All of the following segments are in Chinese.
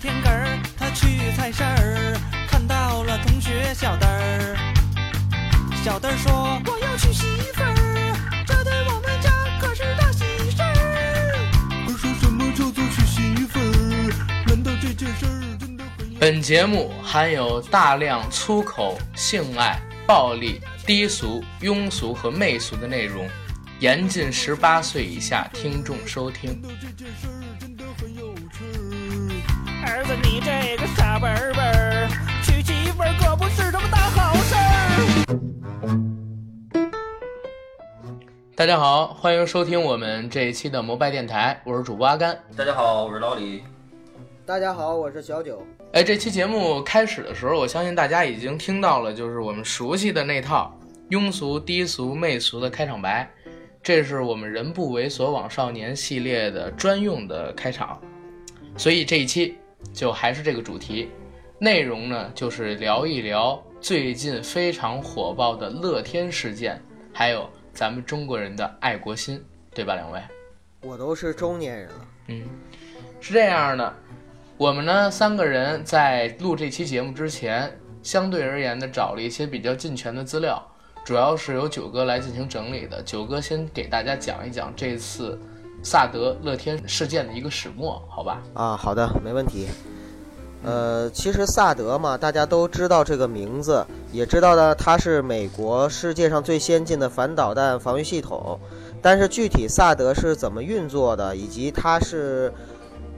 天根儿，他去菜市儿，看到了同学小灯儿。小灯儿说：“我要娶媳妇儿，这对我们家可是大喜事儿。”可是什么叫做娶媳妇儿？难道这件事儿真的很？本节目含有大量粗口、性爱、暴力、低俗、庸俗和媚俗的内容，严禁十八岁以下听众收听。你这个傻笨笨儿，娶媳妇儿可不是什么大好事儿。大家好，欢迎收听我们这一期的摩拜电台，我是主播阿甘。大家好，我是老李。大家好，我是小九。哎，这期节目开始的时候，我相信大家已经听到了，就是我们熟悉的那套庸俗、低俗、媚俗的开场白。这是我们“人不猥琐枉少年”系列的专用的开场，所以这一期就还是这个主题，内容呢就是聊一聊最近非常火爆的乐天事件，还有咱们中国人的爱国心，对吧？两位？我都是中年人了，嗯，是这样的，我们呢三个人在录这期节目之前，相对而言的找了一些比较近全的资料，主要是由九哥来进行整理的。九哥先给大家讲一讲这次萨德乐天事件的一个始末，好吧？啊，好的，没问题。呃，其实萨德嘛，大家都知道这个名字，也知道呢，它是美国世界上最先进的反导弹防御系统。但是具体萨德是怎么运作的，以及它是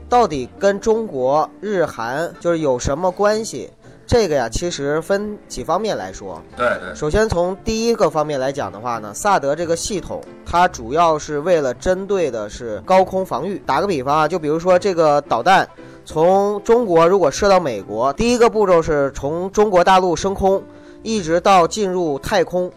到底跟中国、日韩就是有什么关系，这个呀，其实分几方面来说。对对，首先从第一个方面来讲的话呢，萨德这个系统，它主要是为了针对的是高空防御。打个比方啊，就比如说这个导弹从中国如果射到美国，第一个步骤是从中国大陆升空，一直到进入太空，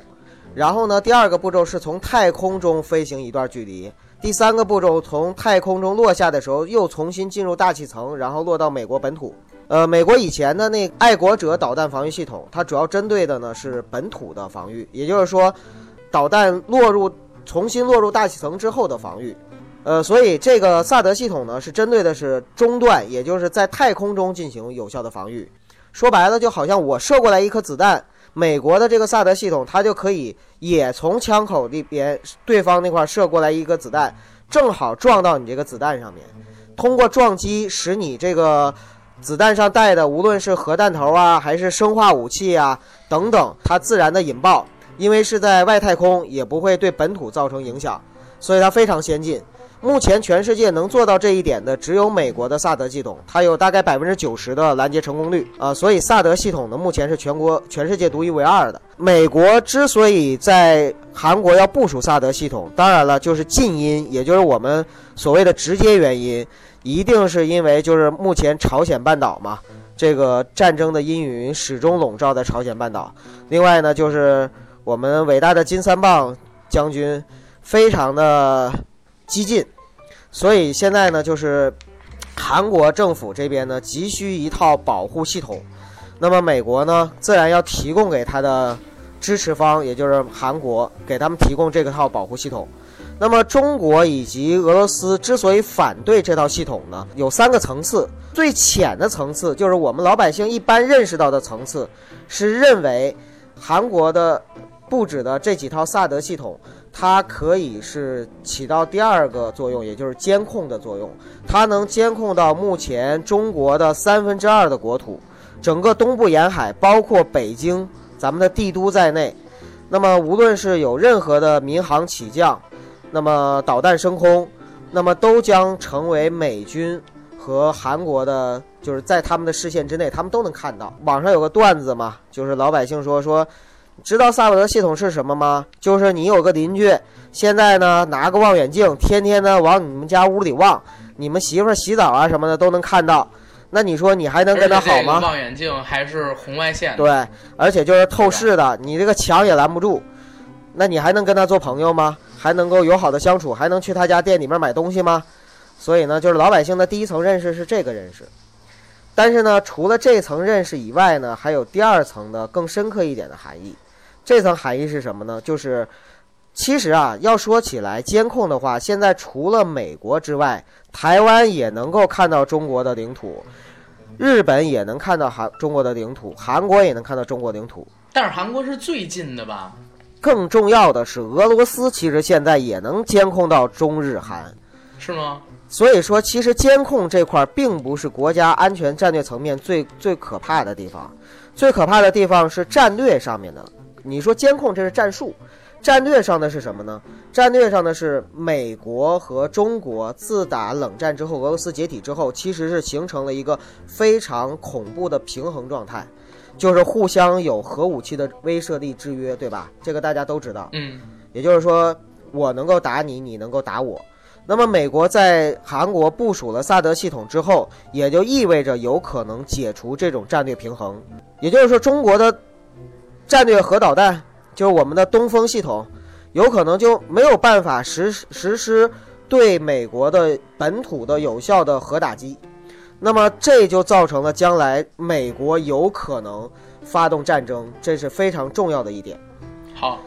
然后呢，第二个步骤是从太空中飞行一段距离。第三个步骤，从太空中落下的时候，又重新进入大气层，然后落到美国本土。呃，美国以前的那爱国者导弹防御系统，它主要针对的呢是本土的防御，也就是说，导弹落入重新落入大气层之后的防御。呃，所以这个萨德系统呢是针对的是中段，也就是在太空中进行有效的防御。说白了，就好像我射过来一颗子弹，美国的这个萨德系统，它就可以也从枪口里边对方那块射过来一个子弹，正好撞到你这个子弹上面，通过撞击使你这个子弹上带的无论是核弹头啊，还是生化武器啊等等，它自然的引爆，因为是在外太空，也不会对本土造成影响，所以它非常先进。目前全世界能做到这一点的只有美国的萨德系统，它有大概百分之九十的拦截成功率啊、所以萨德系统呢目前是全国全世界独一无二的。美国之所以在韩国要部署萨德系统，当然了，就是近因，也就是我们所谓的直接原因，一定是因为就是目前朝鲜半岛嘛，这个战争的阴云始终笼罩在朝鲜半岛。另外呢，就是我们伟大的金三棒将军非常的激进，所以现在呢，就是韩国政府这边呢急需一套保护系统，那么美国呢自然要提供给他的支持方，也就是韩国，给他们提供这个套保护系统。那么中国以及俄罗斯之所以反对这套系统呢，有三个层次。最浅的层次就是我们老百姓一般认识到的层次，是认为韩国的布置的这几套萨德系统，它可以是起到第二个作用，也就是监控的作用。它能监控到目前中国的三分之二的国土，整个东部沿海，包括北京咱们的帝都在内。那么无论是有任何的民航起降，那么导弹升空，那么都将成为美军和韩国的，就是在他们的视线之内，他们都能看到。网上有个段子嘛，就是老百姓说说，知道萨德系统是什么吗？就是你有个邻居，现在呢拿个望远镜，天天呢往你们家屋里望，你们媳妇洗澡啊什么的都能看到。那你说你还能跟他好吗？望远镜还是红外线，对，而且就是透视的，你这个墙也拦不住，那你还能跟他做朋友吗？还能够友好的相处？还能去他家店里面买东西吗？所以呢，就是老百姓的第一层认识是这个认识，但是呢，除了这层认识以外呢，还有第二层的更深刻一点的含义。这层含义是什么呢？就是其实啊，要说起来监控的话，现在除了美国之外，台湾也能够看到中国的领土。日本也能看到韩中国的领土，韩国也能看到中国领土。但是韩国是最近的吧？更重要的是，俄罗斯其实现在也能监控到中日韩。是吗？所以说，其实监控这块并不是国家安全战略层面最最可怕的地方，最可怕的地方是战略上面的。你说监控这是战术，战略上的是什么呢？战略上的是美国和中国自打冷战之后，俄罗斯解体之后，其实是形成了一个非常恐怖的平衡状态，就是互相有核武器的威慑力制约，对吧？这个大家都知道。嗯，也就是说，我能够打你，你能够打我。那么，美国在韩国部署了萨德系统之后，也就意味着有可能解除这种战略平衡。也就是说，中国的战略核导弹，就是我们的东风系统，有可能就没有办法实实施对美国的本土的有效的核打击。那么，这就造成了将来美国有可能发动战争，这是非常重要的一点。好，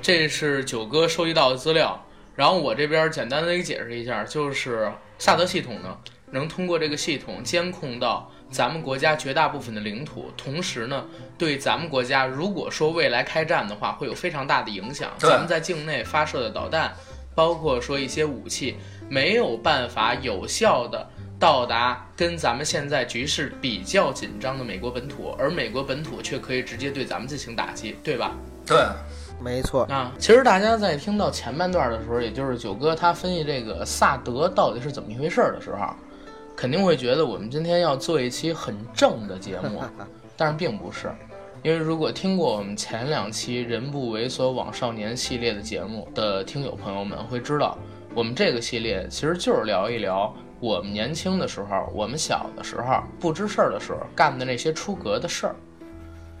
这是九哥收集到的资料。然后我这边简单的给解释一下，就是萨德系统呢，能通过这个系统监控到咱们国家绝大部分的领土，同时呢，对咱们国家如果说未来开战的话，会有非常大的影响。咱们在境内发射的导弹，包括说一些武器，没有办法有效的到达跟咱们现在局势比较紧张的美国本土，而美国本土却可以直接对咱们进行打击，对吧？对，没错，啊，其实大家在听到前半段的时候，也就是九哥他分析这个萨德到底是怎么一回事儿的时候，肯定会觉得我们今天要做一期很正的节目，但是并不是，因为如果听过我们前两期“人不猥琐枉少年”系列的节目的听友朋友们会知道，我们这个系列其实就是聊一聊我们年轻的时候，我们小的时候不知事儿的时候干的那些出格的事儿。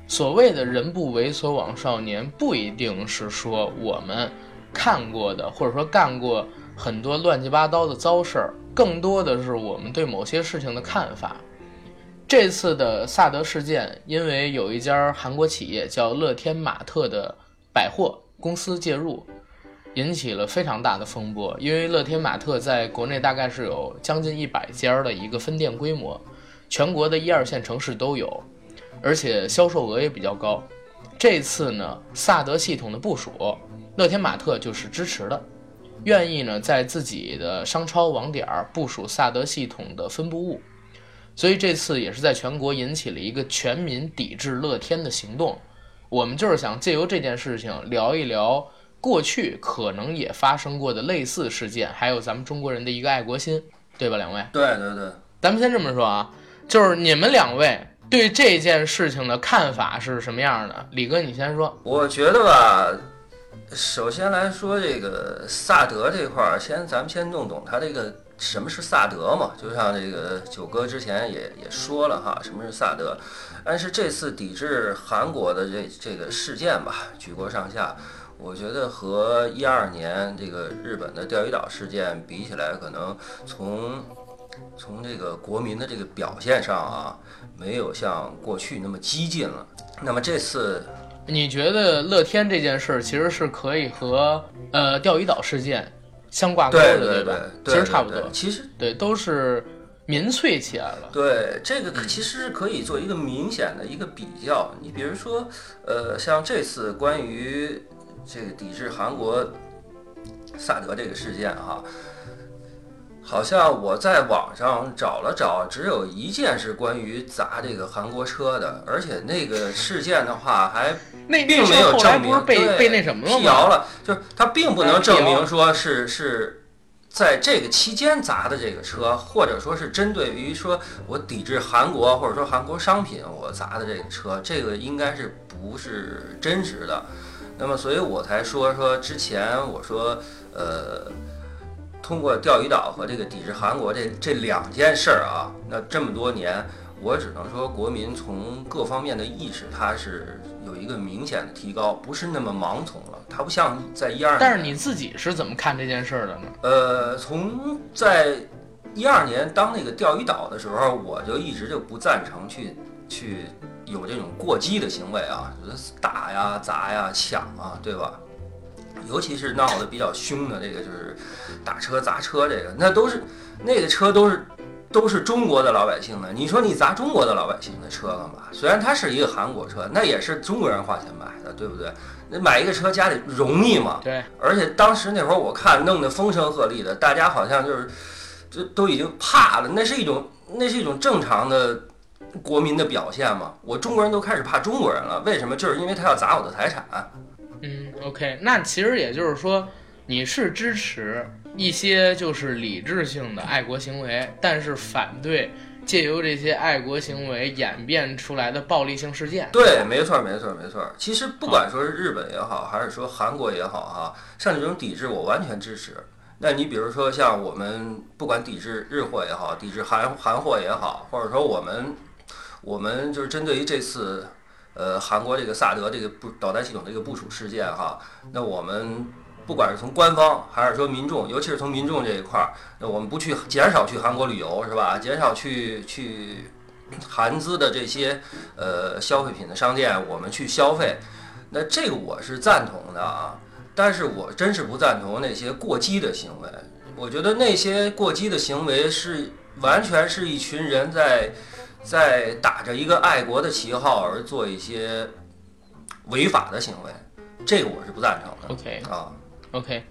所谓的人不猥琐枉少年，不一定是说我们看过的，或者说干过很多乱七八糟的糟事儿，更多的是我们对某些事情的看法。这次的萨德事件，因为有一家韩国企业叫乐天玛特的百货公司介入，引起了非常大的风波。因为乐天玛特在国内大概是有将近一百家的一个分店规模，全国的一二线城市都有。而且销售额也比较高。这次呢，萨德系统的部署，乐天玛特就是支持的，愿意呢在自己的商超网点儿部署萨德系统的分布物，所以这次也是在全国引起了一个全民抵制乐天的行动。我们就是想借由这件事情聊一聊过去可能也发生过的类似事件，还有咱们中国人的一个爱国心，对吧？两位，对对对，咱们先这么说啊，就是你们两位对这件事情的看法是什么样的？李哥，你先说。我觉得吧，首先来说这个萨德这块儿，先咱们先弄懂它这个什么是萨德嘛。就像这个九哥之前也也说了哈，什么是萨德。但是这次抵制韩国的这这个事件吧，举国上下，我觉得和一二年这个日本的钓鱼岛事件比起来，可能从从这个国民的这个表现上啊，没有像过去那么激进了。那么这次你觉得乐天这件事其实是可以和呃钓鱼岛事件相挂钩对的，对吧？对，其实差不多。其实对，都是民粹起来了。对这个其实是可以做一个明显的一个比较。你比如说，呃，像这次关于这个抵制韩国萨德这个事件哈、好像我在网上找了找，只有一件是关于砸这个韩国车的，而且那个事件的话还那并没有证明被被那什么了？辟谣了，就是他并不能证明说是是在这个期间砸的这个车，或者说是针对于说我抵制韩国或者说韩国商品我砸的这个车，这个应该是不是真实的。那么，所以我才说说之前我说呃。通过钓鱼岛和这个抵制韩国这这两件事儿啊，那这么多年，我只能说国民从各方面的意识，它是有一个明显的提高，不是那么盲从了。它不像在一二年，但是你自己是怎么看这件事儿的呢？呃，从在一二年当那个钓鱼岛的时候，我就一直就不赞成去去有这种过激的行为啊，就是打呀、砸呀、抢啊，对吧？尤其是闹得比较凶的这个，就是打车砸车这个，那都是那个车都是都是中国的老百姓呢，你说你砸中国的老百姓的车干嘛？虽然它是一个韩国车，那也是中国人花钱买的，对不对？那买一个车家里容易吗？对，而且当时那会儿我看弄得风声鹤唳的，大家好像就是，这都已经怕了。那是一种，那是一种正常的国民的表现嘛。我中国人都开始怕中国人了，为什么？就是因为他要砸我的财产。嗯，OK，那其实也就是说，你是支持一些就是理智性的爱国行为，但是反对借由这些爱国行为演变出来的暴力性事件。对，没错，没错，没错。其实不管说是日本也好，还是说韩国也好，哈，像这种抵制，我完全支持。那你比如说像我们不管抵制日货也好，抵制韩韩货也好，或者说我们我们就是针对于这次呃韩国这个萨德这个部导弹系统这个部署事件哈，那我们不管是从官方还是说民众，尤其是从民众这一块儿，那我们不去减少去韩国旅游是吧？减少去去韩资的这些呃消费品的商店，我们去消费，那这个我是赞同的啊。但是我真是不赞同那些过激的行为。我觉得那些过激的行为是完全是一群人在在打着一个爱国的旗号而做一些违法的行为，这个我是不赞成的。OK 啊，OK，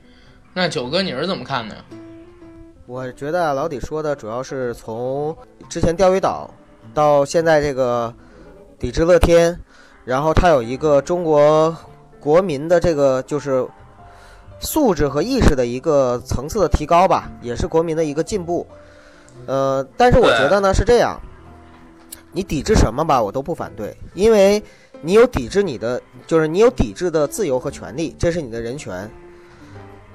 那九哥你是怎么看的呀？我觉得啊老底说的主要是从之前钓鱼岛到现在这个抵制乐天，然后它有一个中国国民的这个就是素质和意识的一个层次的提高吧，也是国民的一个进步。呃，但是我觉得呢是这样，你抵制什么吧，我都不反对，因为你有抵制你的，就是你有抵制的自由和权利，这是你的人权，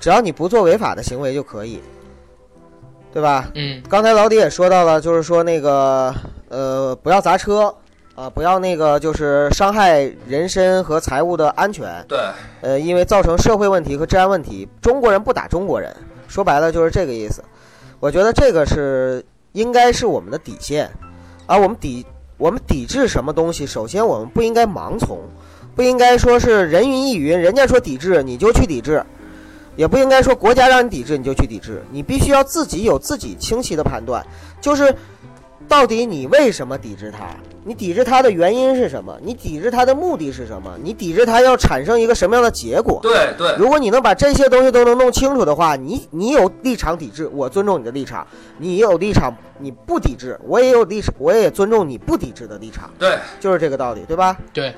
只要你不做违法的行为就可以。对吧？嗯刚才老李也说到了，就是说那个呃，不要砸车啊、不要那个就是伤害人身和财物的安全，对，呃，因为造成社会问题和治安问题。中国人不打中国人，说白了就是这个意思。我觉得这个是应该是我们的底线，而我们抵我们抵制什么东西，首先我们不应该盲从，不应该说是人云亦云，人家说抵制你就去抵制，也不应该说国家让你抵制你就去抵制，你必须要自己有自己清晰的判断，就是到底你为什么抵制它？你抵制它的原因是什么？你抵制它的目的是什么？你抵制它要产生一个什么样的结果？对对，如果你能把这些东西都能弄清楚的话，你你有立场抵制，我尊重你的立场；你有立场你不抵制，我也有立场，我也尊重你不抵制的立场，对，就是这个道理，对吧？对，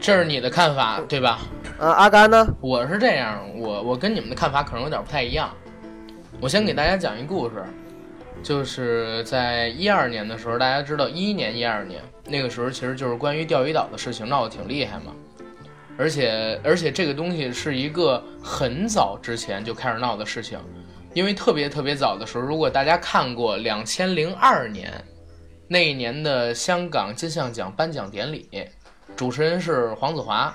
这是你的看法对吧？呃，阿甘呢？我是这样，我我跟你们的看法可能有点不太一样。我先给大家讲一故事，就是在一二年的时候，大家知道一一年、一二年那个时候，其实就是关于钓鱼岛的事情闹得挺厉害嘛。而且而且这个东西是一个很早之前就开始闹的事情，因为特别特别早的时候，如果大家看过两千零二年那一年的香港金像奖颁奖典礼，主持人是黄子华，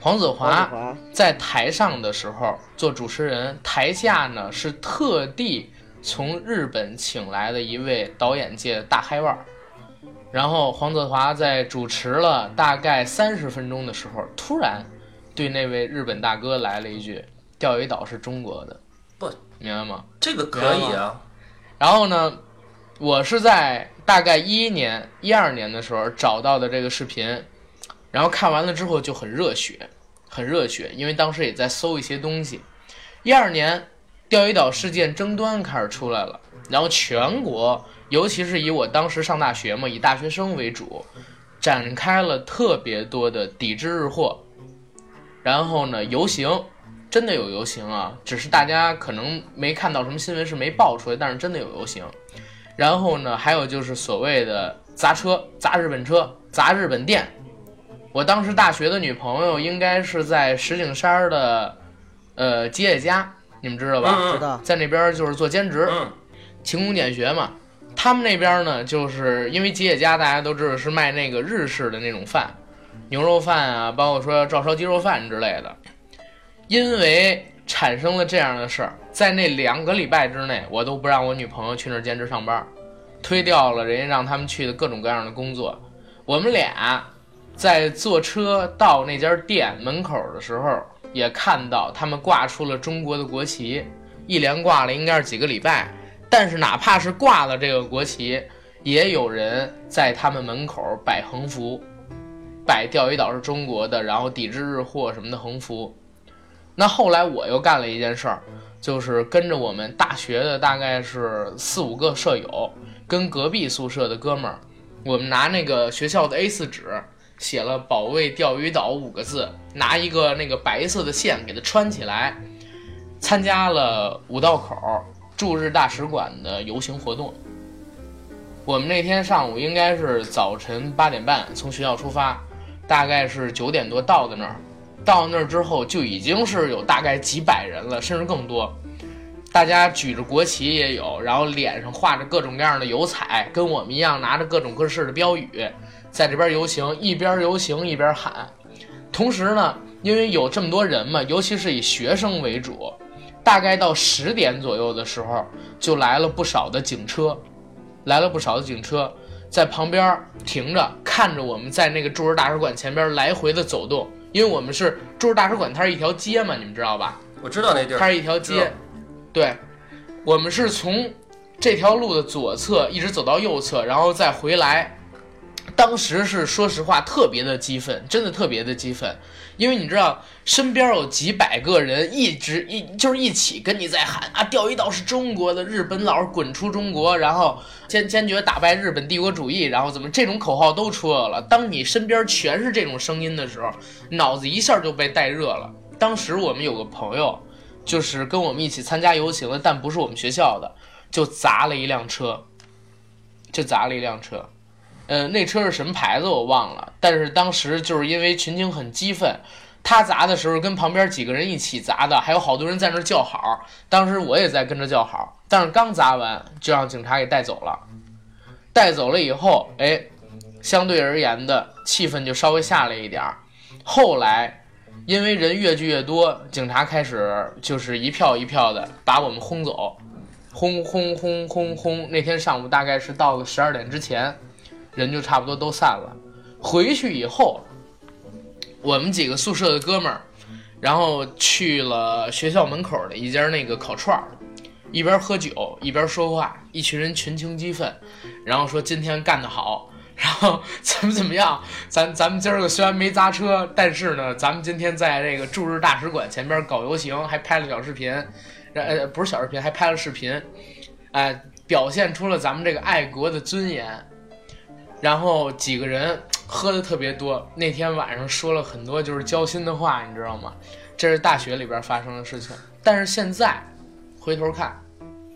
黄子华在台上的时候做主持人，台下呢是特地从日本请来的一位导演界大嗨腕儿。然后黄子华在主持了大概三十分钟的时候，突然对那位日本大哥来了一句：“钓鱼岛是中国的。”不，明白吗？这个可以啊，然后呢，我是在大概一一年、一二年的时候找到的这个视频，然后看完了之后就很热血，很热血，因为当时也在搜一些东西。一二年，钓鱼岛事件争端开始出来了，然后全国，尤其是以我当时上大学嘛，以大学生为主，展开了特别多的抵制日货，然后呢，游行。真的有游行啊，只是大家可能没看到什么新闻是没爆出来，但是真的有游行。然后呢，还有就是所谓的砸车、砸日本车、砸日本店。我当时大学的女朋友应该是在石景山的呃吉野家，你们知道吧？嗯知道。在那边就是做兼职，嗯，勤工俭学嘛。他们那边呢，就是因为吉野家大家都知道是卖那个日式的那种饭，牛肉饭啊，包括说照烧鸡肉饭之类的。因为产生了这样的事儿，在那两个礼拜之内，我都不让我女朋友去那儿兼职上班，推掉了人家让他们去的各种各样的工作。我们俩在坐车到那家店门口的时候，也看到他们挂出了中国的国旗，一连挂了应该是几个礼拜。但是哪怕是挂了这个国旗，也有人在他们门口摆横幅，摆钓鱼岛是中国的，然后抵制日货什么的横幅。那后来我又干了一件事儿，就是跟着我们大学的大概是四五个舍友，跟隔壁宿舍的哥们儿，我们拿那个学校的 A4 纸写了“保卫钓鱼岛”五个字，拿一个那个白色的线给它穿起来，参加了五道口驻日大使馆的游行活动。我们那天上午应该是早晨八点半从学校出发，大概是九点多到的那儿。到那儿之后就已经是有大概几百人了，甚至更多。大家举着国旗也有，然后脸上画着各种各样的油彩，跟我们一样拿着各种各式的标语，在这边游行，一边游行一边喊。同时呢，因为有这么多人嘛，尤其是以学生为主，大概到十点左右的时候，就来了不少的警车，来了不少的警车，在旁边停着，看着我们在那个驻日大使馆前边来回的走动。因为我们是驻日大使馆，它是一条街嘛，你们知道吧？我知道那地儿，它是一条街，对，我们是从这条路的左侧一直走到右侧，然后再回来。当时是说实话特别的激愤，真的特别的激愤，因为你知道身边有几百个人一直一就是一起跟你在喊啊，钓鱼岛是中国的，日本佬滚出中国，然后坚坚决打败日本帝国主义，然后怎么这种口号都出来了。当你身边全是这种声音的时候，脑子一下就被带热了。当时我们有个朋友，就是跟我们一起参加游行的，但不是我们学校的，就砸了一辆车，就砸了一辆车。呃，那车是什么牌子我忘了，但是当时就是因为群情很激愤，他砸的时候跟旁边几个人一起砸的，还有好多人在那叫好，当时我也在跟着叫好，但是刚砸完就让警察给带走了，带走了以后，哎，相对而言的气氛就稍微下来一点儿，后来因为人越聚越多，警察开始就是一票一票的把我们轰走，轰轰轰轰轰，那天上午大概是到了十二点之前。人就差不多都散了，回去以后，我们几个宿舍的哥们儿，然后去了学校门口的一家那个烤串儿，一边喝酒一边说话，一群人群情激愤，然后说今天干得好，然后怎么怎么样，咱咱们今儿个虽然没砸车，但是呢，咱们今天在这个驻日大使馆前边搞游行，还拍了小视频，呃，不是小视频，还拍了视频，哎，表现出了咱们这个爱国的尊严。然后几个人喝的特别多，那天晚上说了很多就是交心的话，你知道吗？这是大学里边发生的事情。但是现在回头看，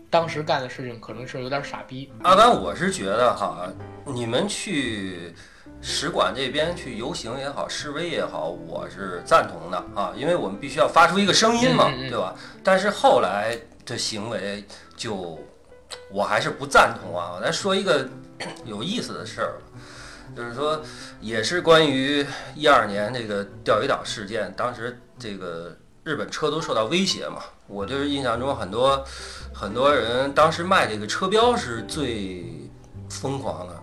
当时干的事情可能是有点傻逼。阿甘，我是觉得哈，你们去使馆这边去游行也好，示威也好，我是赞同的啊，因为我们必须要发出一个声音嘛，对吧？但是后来的行为就我还是不赞同啊。我再说一个。有意思的事儿，就是说，也是关于一二年这个钓鱼岛事件，当时这个日本车都受到威胁嘛。我就是印象中很多很多人当时卖这个车标是最疯狂的，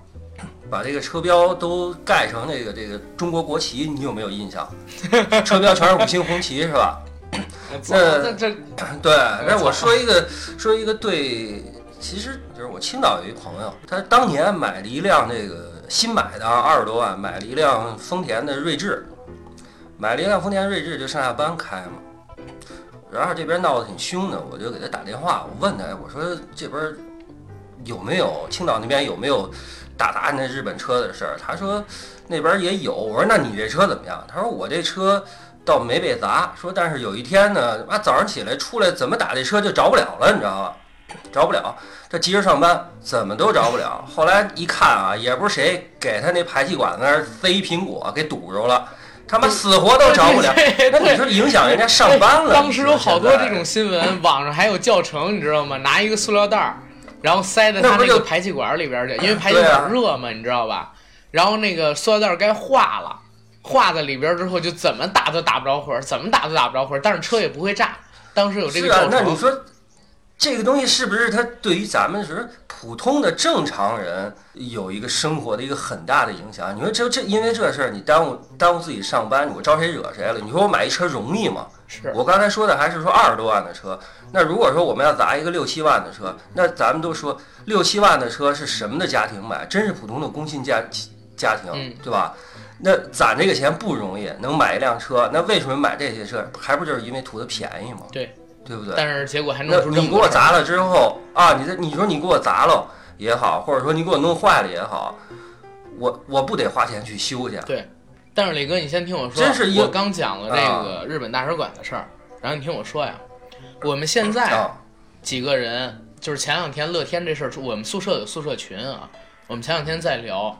把这个车标都盖成那个这个中国国旗，你有没有印象？车标全是五星红旗是吧？那这对，那我说一个说一个对。其实就是我青岛有一朋友，他当年买了一辆那个新买的，二十多万买了一辆丰田的锐志，买了一辆丰田锐志就上下班开嘛。然后这边闹得挺凶的，我就给他打电话，我问他，我说这边有没有青岛那边有没有打砸那日本车的事儿？他说那边也有。我说那你这车怎么样？他说我这车倒没被砸，说但是有一天呢，妈早上起来出来怎么打这车就着不了了，你知道吗？找不了，这急着上班，怎么都找不了。后来一看啊，也不是谁给他那排气管那儿塞一苹果给堵着了，他妈死活都找不了。那你说影响人家上班了？当时有好多这种新闻，网上还有教程，你知道吗？拿一个塑料袋儿，然后塞在他那个排气管里边去，因为排气管热嘛，你知道吧？然后那个塑料袋该化了，化在里边之后就怎么打都打不着火，怎么打都打不着火，但是车也不会炸。当时有这个教程。那你说。这个东西是不是它对于咱们是普通的正常人有一个生活的一个很大的影响？你说这这因为这事儿你耽误耽误自己上班，我招谁惹谁了？你说我买一车容易吗？是我刚才说的还是说二十多万的车，那如果说我们要砸一个六七万的车，那咱们都说六七万的车是什么的家庭买？真是普通的工薪家家庭，嗯对吧？那攒这个钱不容易，能买一辆车，那为什么买这些车？还不就是因为图的便宜吗？对，对不对？但是结果还弄出这你给我砸了之后啊，你这你说你给我砸了也好，或者说你给我弄坏了也好，我我不得花钱去修去？对，但是李哥，你先听我说，真是我刚讲了这个日本大使馆的事儿，然后你听我说呀，我们现在啊，几个人，就是前两天乐天这事儿出，我们宿舍有宿舍群啊，我们前两天在聊，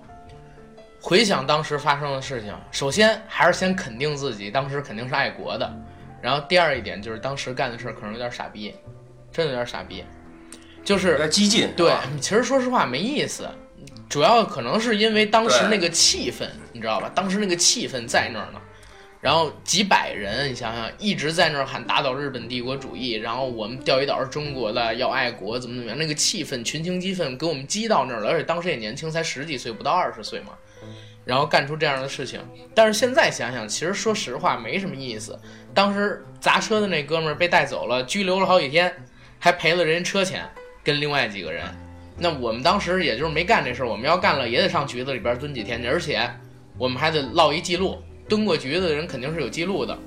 回想当时发生的事情，首先还是先肯定自己当时肯定是爱国的，然后第二一点就是当时干的事儿可能有点傻逼，真的有点傻逼，就是有点激进，对，其实说实话没意思，主要可能是因为当时那个气氛，你知道吧？当时那个气氛在那儿呢，然后几百人，你想想，一直在那儿喊打倒日本帝国主义，然后我们钓鱼岛是中国的，要爱国，怎么怎么样，那个气氛群情激愤给我们激到那儿了，而且当时也年轻，才十几岁，不到二十岁嘛。然后干出这样的事情，但是现在想想，其实说实话没什么意思。当时砸车的那哥们儿被带走了，拘留了好几天，还赔了人家车钱，跟另外几个人。那我们当时也就是没干这事儿，我们要干了也得上局子里边蹲几天去，而且我们还得落一记录，蹲过局子的人肯定是有记录的。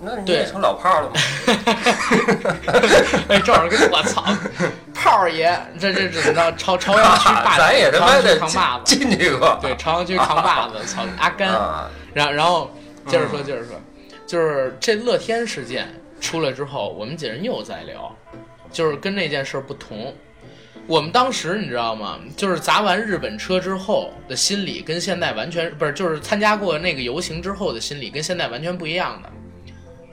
那你对也成老炮儿了吗？哎，正好跟我操，炮儿爷，这这怎么着？朝朝阳区霸 咱也他妈的扛把子，进去过，对，朝阳区扛把子，操阿甘。啊，然后然后接着说，接着说，就是这乐天事件出来之后，我们几人又在聊，就是跟那件事儿不同。我们当时你知道吗？就是砸完日本车之后的心理，跟现在完全不是，就是参加过那个游行之后的心理，跟现在完全不一样的。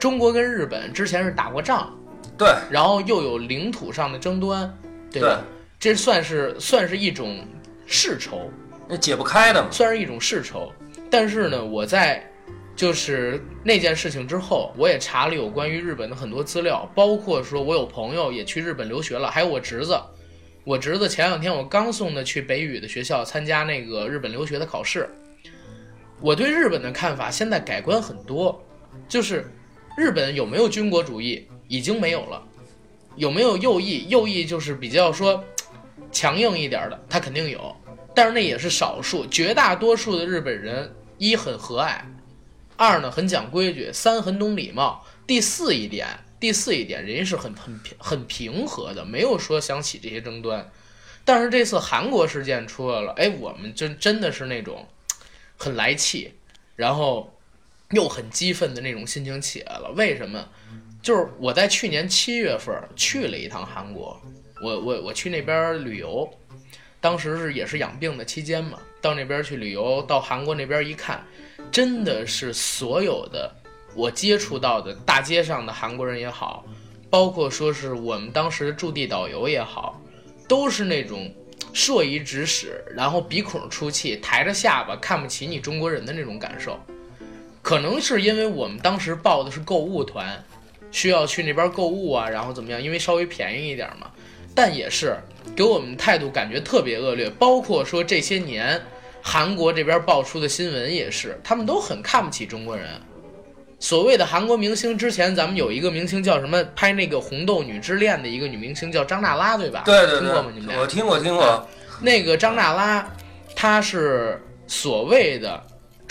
中国跟日本之前是打过仗，对然后又有领土上的争端，对对吧？，这算是算是一种世仇，那解不开的嘛。算是一种世仇。但是呢，我在就是那件事情之后，我也查了有关于日本的很多资料，包括说我有朋友也去日本留学了，还有我侄子。我侄子前两天我刚送他去北语的学校参加那个日本留学的考试。我对日本的看法现在改观很多，就是日本有没有军国主义？已经没有了，有没有右翼？右翼就是比较说强硬一点的，他肯定有，但是那也是少数，绝大多数的日本人一很和蔼，二呢很讲规矩，三很懂礼貌，第四一点，第四一点，人家是很很平很平和的，没有说想起这些争端。但是这次韩国事件出来了，哎，我们真真的是那种很来气，然后又很激愤的那种心情起来了。为什么？就是我在去年七月份去了一趟韩国，我我我去那边旅游，当时是也是养病的期间嘛，到那边去旅游，到韩国那边一看，真的是所有的我接触到的大街上的韩国人也好，包括说是我们当时的驻地导游也好，都是那种硕夷直使，然后鼻孔出气，抬着下巴看不起你中国人的那种感受。可能是因为我们当时报的是购物团，需要去那边购物啊，然后怎么样？因为稍微便宜一点嘛。但也是给我们态度感觉特别恶劣，包括说这些年韩国这边爆出的新闻也是，他们都很看不起中国人。所谓的韩国明星，之前咱们有一个明星叫什么，拍那个《红豆女之恋》的一个女明星叫张娜拉，对吧？对对听过吗？你们，俩我听过听过，那个张娜拉，她是所谓的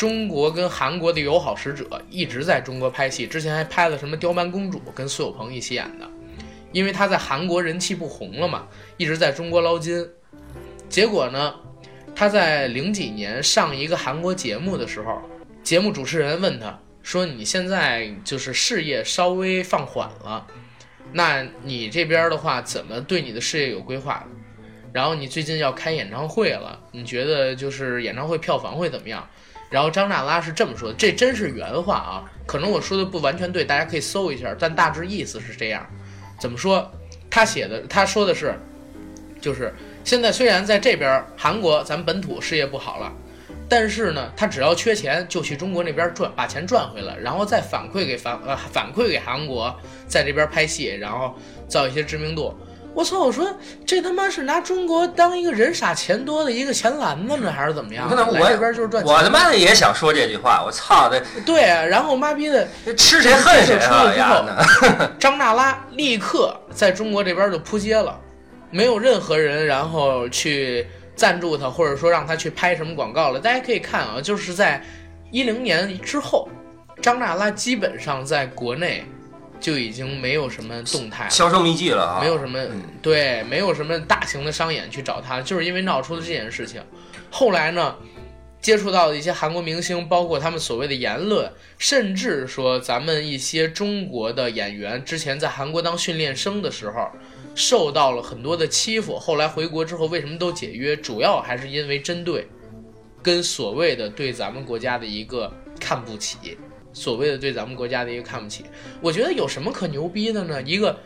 中国跟韩国的友好使者，一直在中国拍戏，之前还拍了什么《刁蛮公主》，跟苏有朋一起演的。因为他在韩国人气不红了嘛，一直在中国捞金。结果呢，他在零几年上一个韩国节目的时候，节目主持人问他说：“你现在就是事业稍微放缓了，那你这边的话，怎么对你的事业有规划？然后你最近要开演唱会了，你觉得就是演唱会票房会怎么样？”然后张娜拉是这么说的，这真是原话啊，可能我说的不完全对，大家可以搜一下，但大致意思是这样。怎么说？他写的，他说的是，就是现在虽然在这边韩国咱们本土事业不好了，但是呢，他只要缺钱，就去中国那边赚，把钱赚回来，然后再反馈给反呃反馈给韩国，在这边拍戏，然后造一些知名度。我操！我说这他妈是拿中国当一个人傻钱多的一个钱篮子呢，还是怎么样？可能我来这边就是赚钱。我他妈的也想说这句话，我操的，对啊，然后妈逼的吃谁恨谁啊！这事儿出了之后，张娜拉立刻在中国这边就扑街了，没有任何人然后去赞助他，或者说让他去拍什么广告了。大家可以看啊，就是在一零年之后，张娜拉基本上在国内就已经没有什么动态了。销声匿迹了啊，没有什么嗯对，没有什么大型的商演去找他，就是因为闹出了这件事情。后来呢，接触到的一些韩国明星，包括他们所谓的言论，甚至说咱们一些中国的演员之前在韩国当训练生的时候，受到了很多的欺负。后来回国之后，为什么都解约？主要还是因为针对跟所谓的对咱们国家的一个看不起，所谓的对咱们国家的一个看不起。我觉得有什么可牛逼的呢？一个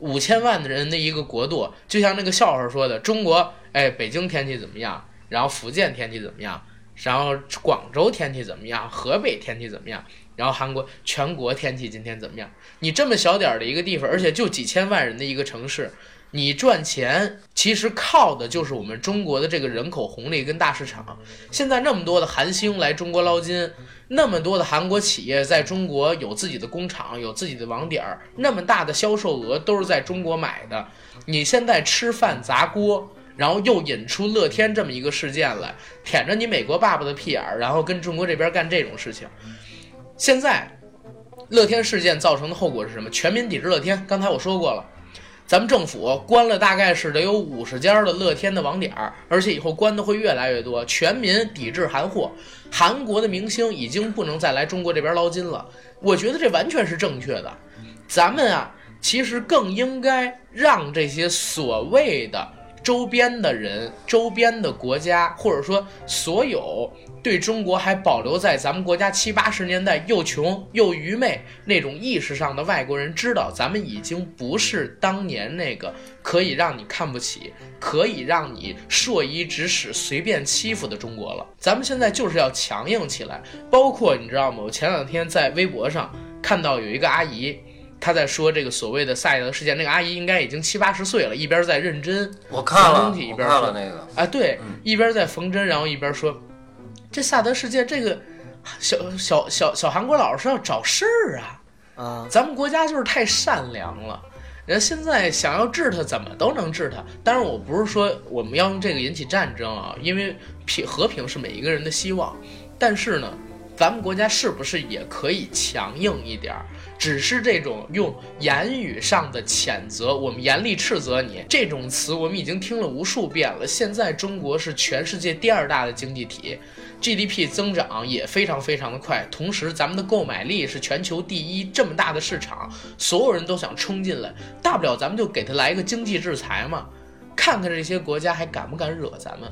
五千万的人的一个国度，就像那个笑话说的，中国，哎，北京天气怎么样？然后福建天气怎么样？然后广州天气怎么样？河北天气怎么样？然后韩国全国天气今天怎么样？你这么小点儿的一个地方，而且就几千万人的一个城市，你赚钱其实靠的就是我们中国的这个人口红利跟大市场。现在那么多的韩星来中国捞金，那么多的韩国企业在中国有自己的工厂，有自己的网点儿，那么大的销售额都是在中国买的。你现在吃饭砸锅，然后又引出乐天这么一个事件来，舔着你美国爸爸的屁眼儿，然后跟中国这边干这种事情。现在，乐天事件造成的后果是什么？全民抵制乐天。刚才我说过了，咱们政府关了大概是得有五十家的乐天的网点儿，而且以后关的会越来越多。全民抵制韩货，韩国的明星已经不能再来中国这边捞金了。我觉得这完全是正确的。咱们啊，其实更应该让这些所谓的周边的人、周边的国家，或者说所有对中国还保留在咱们国家七八十年代又穷又愚昧那种意识上的外国人知道，咱们已经不是当年那个可以让你看不起、可以让你硕衣指使、随便欺负的中国了。咱们现在就是要强硬起来，包括你知道吗？我前两天在微博上看到有一个阿姨。她在说这个所谓的萨德事件，那个阿姨应该已经七八十岁了，一边在认真我看了，缝东西一我边说看了那个，啊，对嗯，一边在缝针，然后一边说，这萨德世界这个小小小小韩国佬是要找事儿啊，啊，咱们国家就是太善良了。人现在想要治他，怎么都能治他。当然，我不是说我们要用这个引起战争啊，因为平和平是每一个人的希望。但是呢，咱们国家是不是也可以强硬一点儿？只是这种用言语上的谴责，我们严厉斥责你这种词，我们已经听了无数遍了。现在中国是全世界第二大的经济体，GDP 增长也非常非常的快，同时咱们的购买力是全球第一，这么大的市场，所有人都想冲进来，大不了咱们就给他来一个经济制裁嘛，看看这些国家还敢不敢惹咱们。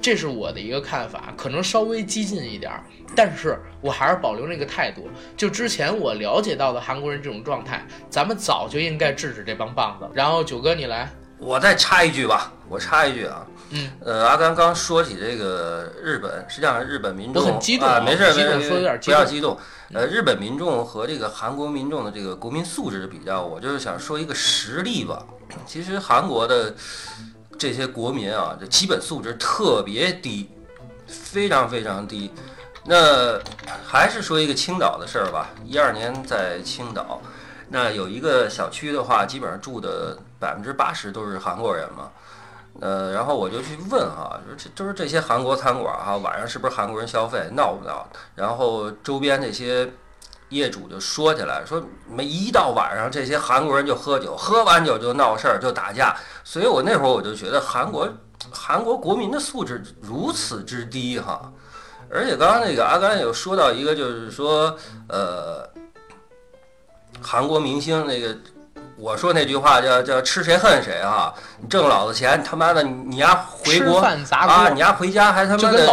这是我的一个看法，可能稍微激进一点，但是我还是保留那个态度。就之前我了解到的韩国人这种状态，咱们早就应该制止这帮棒子。然后九哥你来，我再插一句吧，我插一句啊，嗯，呃，阿甘刚说起这个日本，实际上日本民众很激动啊，啊没事儿没事儿，说有点不要激动。呃，日本民众和这个韩国民众的这个国民素质的比较，我就是想说一个实例吧。其实韩国的这些国民啊，这基本素质特别低，非常非常低。那还是说一个青岛的事儿吧。一二年在青岛，那有一个小区的话，基本上住的百分之八十都是韩国人嘛。呃，然后我就去问哈，说这就是这些韩国餐馆哈，晚上是不是韩国人消费，闹不闹？然后周边这些业主就说起来，说没一到晚上，这些韩国人就喝酒，喝完酒就闹事儿，就打架。所以我那会儿我就觉得韩国韩国国民的素质如此之低哈。而且刚刚那个阿甘有说到一个，就是说，呃，韩国明星那个，我说那句话叫叫吃谁恨谁啊！你挣老子钱，他妈的你丫回国啊，你丫回家还他妈的。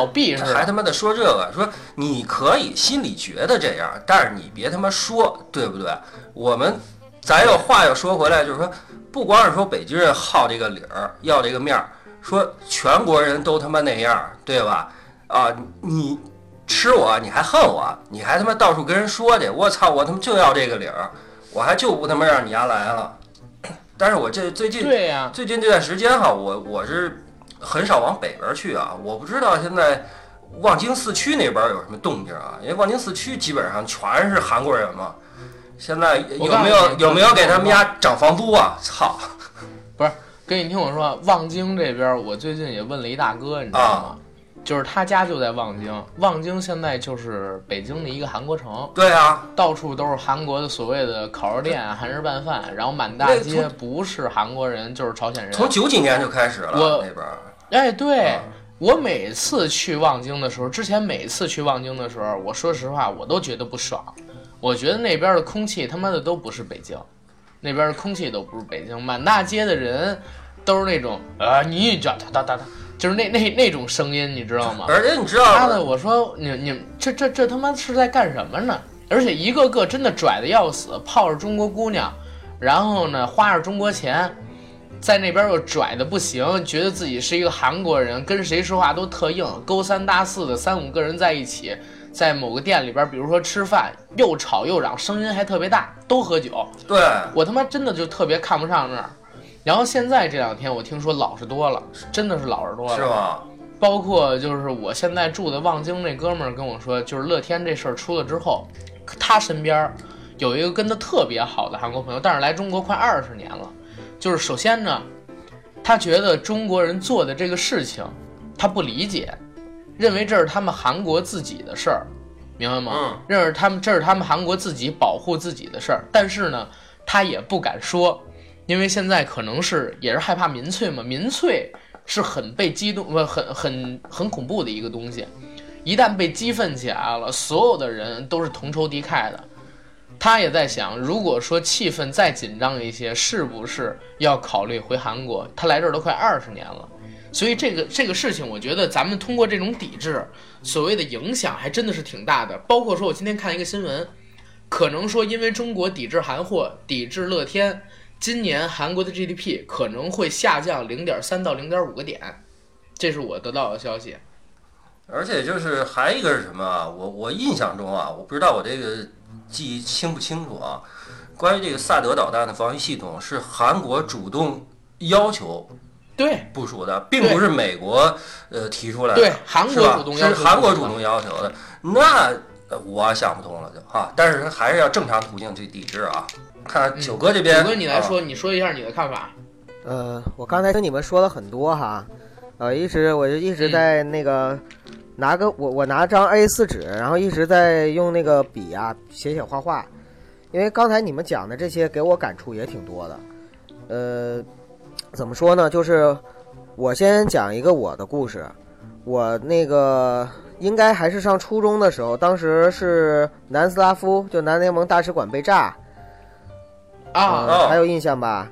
还他妈的说这个，说你可以心里觉得这样，但是你别他妈说，对不对？我们咱又话又说回来，就是说，不光是说北京人好这个理儿，要这个面儿，说全国人都他妈那样，对吧？啊，你吃我，你还恨我，你还他妈到处跟人说去，我操，我他妈就要这个理儿，我还就不他妈让你丫来了。但是我这最近对呀、最近这段时间哈，我我是很少往北边去啊，我不知道现在望京四区那边有什么动静啊，因为望京四区基本上全是韩国人嘛。现在有没有有没有给他们家涨房租啊？操！不是跟你听我说，望京这边，我最近也问了一大哥，你知道啊吗？就是他家就在望京，望京现在就是北京的一个韩国城，对啊，到处都是韩国的所谓的烤肉店、韩式拌饭，然后满大街不是韩国人就是朝鲜人。从九几年就开始了我那边儿。哎，对、啊我每次去望京的时候，之前每次去望京的时候，我说实话，我都觉得不爽。我觉得那边的空气他妈的都不是北京，那边的空气都不是北京，满大街的人都是那种啊，你这哒哒哒哒，就是那那那种声音，你知道吗？而且你知妈的，我说你你这这这他妈是在干什么呢？而且一个个真的拽的要死，泡着中国姑娘，然后呢花着中国钱，在那边又拽的不行，觉得自己是一个韩国人，跟谁说话都特硬，勾三搭四的三五个人在一起，在某个店里边，比如说吃饭，又吵又嚷，声音还特别大，都喝酒，对，我他妈真的就特别看不上那儿。然后现在这两天我听说老实多了，真的是老实多了，是吗？包括就是我现在住的望京那哥们儿跟我说，就是乐天这事儿出了之后，他身边有一个跟他特别好的韩国朋友，但是来中国快二十年了。就是首先呢，他觉得中国人做的这个事情，他不理解，认为这是他们韩国自己的事儿，明白吗？嗯认为他们这是他们韩国自己保护自己的事儿，但是呢，他也不敢说，因为现在可能是也是害怕民粹嘛，民粹是很被激动，不很很很恐怖的一个东西，一旦被激愤起来了，所有的人都是同仇敌忾的。他也在想，如果说气氛再紧张一些，是不是要考虑回韩国？他来这儿都快二十年了，所以这个这个事情，我觉得咱们通过这种抵制，所谓的影响还真的是挺大的。包括说我今天看一个新闻，可能说因为中国抵制韩货、抵制乐天，今年韩国的 GDP 可能会下降零点三到零点五个点，这是我得到的消息。而且就是还一个是什么啊？我我印象中啊，我不知道我这个记忆清不清楚啊。关于这个萨德导弹的防御系统是韩国主动要求对，部署的，并不是美国呃提出来的。对韩国主动要求是韩国主动要求的，那呃我想不通了就哈。但是还是要正常途径去抵制啊。看看九哥这边，九哥你来啊说，你说一下你的看法。呃，我刚才听你们说了很多哈，呃，一直我就一直在那个、拿个我我拿张 A 四纸，然后一直在用那个笔啊写写画画，因为刚才你们讲的这些给我感触也挺多的。呃，怎么说呢？就是我先讲一个我的故事，我那个应该还是上初中的时候，当时是南斯拉夫就南联盟大使馆被炸，啊，呃还有印象吧？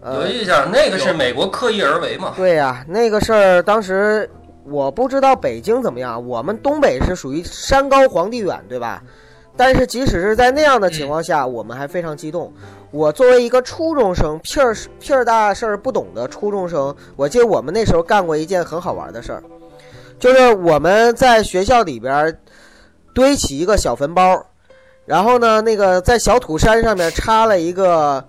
呃有印象，那个是美国刻意而为嘛？对呀、那个事儿当时我不知道北京怎么样，我们东北是属于山高皇帝远，对吧？但是即使是在那样的情况下，我们还非常激动。我作为一个初中生，屁儿屁儿大事儿不懂的初中生，我记得我们那时候干过一件很好玩的事儿，就是我们在学校里边儿堆起一个小坟包，然后呢，那个在小土山上面插了一个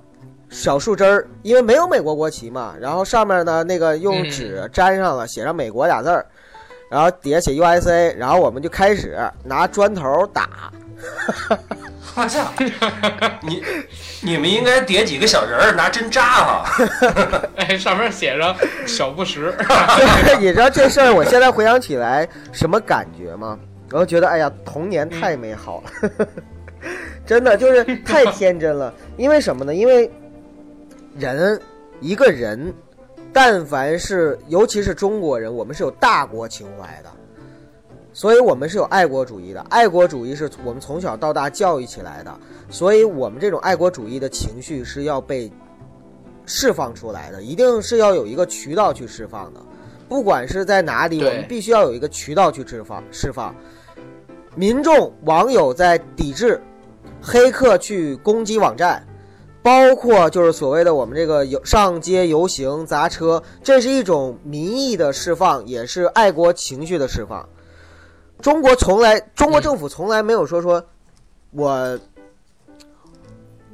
小树枝儿，因为没有美国国旗嘛，然后上面呢那个用纸粘上了，写上美国俩字儿，然后底下写 USA，然后我们就开始拿砖头打，我操！你你们应该叠几个小人儿，拿针扎哈。哎，上面写着小布什。你知道这事儿，我现在回想起来什么感觉吗？我就觉得，哎呀，童年太美好了，真的就是太天真了。因为什么呢？因为人一个人，但凡是尤其是中国人，我们是有大国情怀的，所以我们是有爱国主义的。爱国主义是我们从小到大教育起来的，所以我们这种爱国主义的情绪是要被释放出来的，一定是要有一个渠道去释放的。不管是在哪里，我们必须要有一个渠道去释放释放。民众网友在抵制，黑客去攻击网站，包括就是所谓的我们这个游上街游行砸车，这是一种民意的释放，也是爱国情绪的释放。中国从来，中国政府从来没有说说，我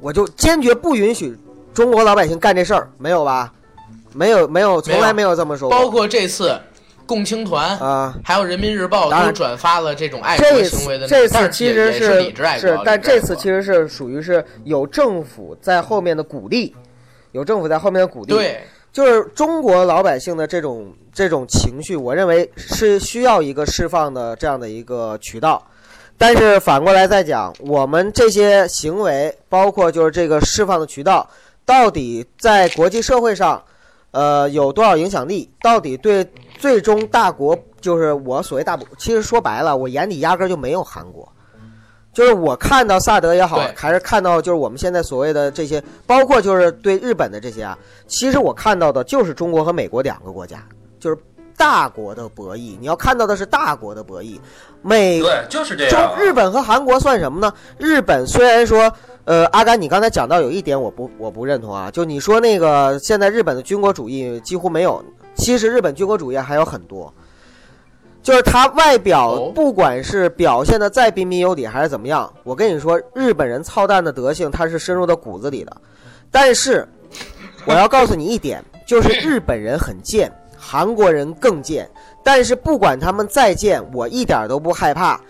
我就坚决不允许中国老百姓干这事儿，没有吧？没有，没有，从来没有这么说过。包括这次共青团啊，还有人民日报然都转发了这种爱国行为的次这次其实是理智爱国，是，但这次其实是属于是有政府在后面的鼓励，有政府在后面的鼓励。，对就是中国老百姓的这种这种情绪，我认为是需要一个释放的这样的一个渠道。但是反过来再讲，我们这些行为，包括就是这个释放的渠道，到底在国际社会上，呃，有多少影响力？到底对最终大国，就是我所谓大国，其实说白了，我眼里压根儿就没有韩国。就是我看到萨德也好，还是看到就是我们现在所谓的这些，包括就是对日本的这些啊，其实我看到的就是中国和美国两个国家，就是大国的博弈。你要看到的是大国的博弈，美对，就是这中样。日本和韩国算什么呢？日本虽然说，呃，阿甘，你刚才讲到有一点我不我不认同啊，就你说那个现在日本的军国主义几乎没有，其实日本军国主义还有很多，就是他外表哦不管是表现的再彬彬有礼还是怎么样，我跟你说，日本人操蛋的德性他是深入到骨子里的，但是我要告诉你一点，就是日本人很贱，韩国人更贱。但是不管他们再贱，我一点都不害怕。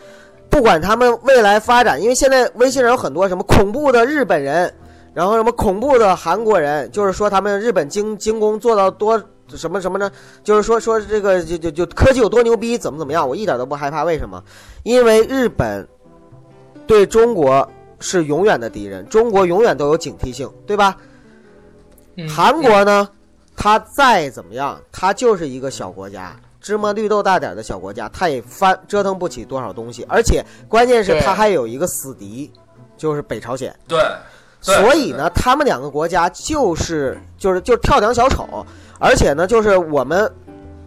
不管他们未来发展，因为现在微信上有很多什么恐怖的日本人，然后什么恐怖的韩国人，就是说他们日本精精工做到多什么什么呢？就是说说这个就就就科技有多牛逼，怎么怎么样，我一点都不害怕。为什么？因为日本对中国是永远的敌人，中国永远都有警惕性，对吧？嗯韩国呢，他再怎么样，他就是一个小国家，芝麻绿豆大点儿的小国家，他也翻折腾不起多少东西，而且关键是对它还有一个死敌，就是北朝鲜。对，对所以呢，他们两个国家就是就是就跳梁小丑，而且呢，就是我们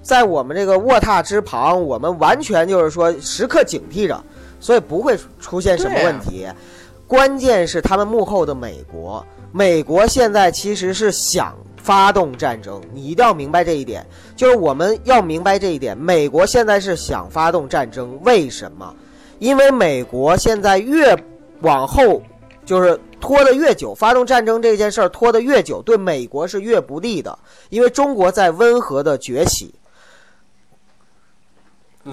在我们这个卧榻之旁，我们完全就是说时刻警惕着，所以不会出现什么问题。关键是他们幕后的美国，美国现在其实是想发动战争，你一定要明白这一点。就是我们要明白这一点，美国现在是想发动战争，为什么？因为美国现在越往后就是拖得越久，发动战争这件事儿拖得越久，对美国是越不利的。因为中国在温和的崛起，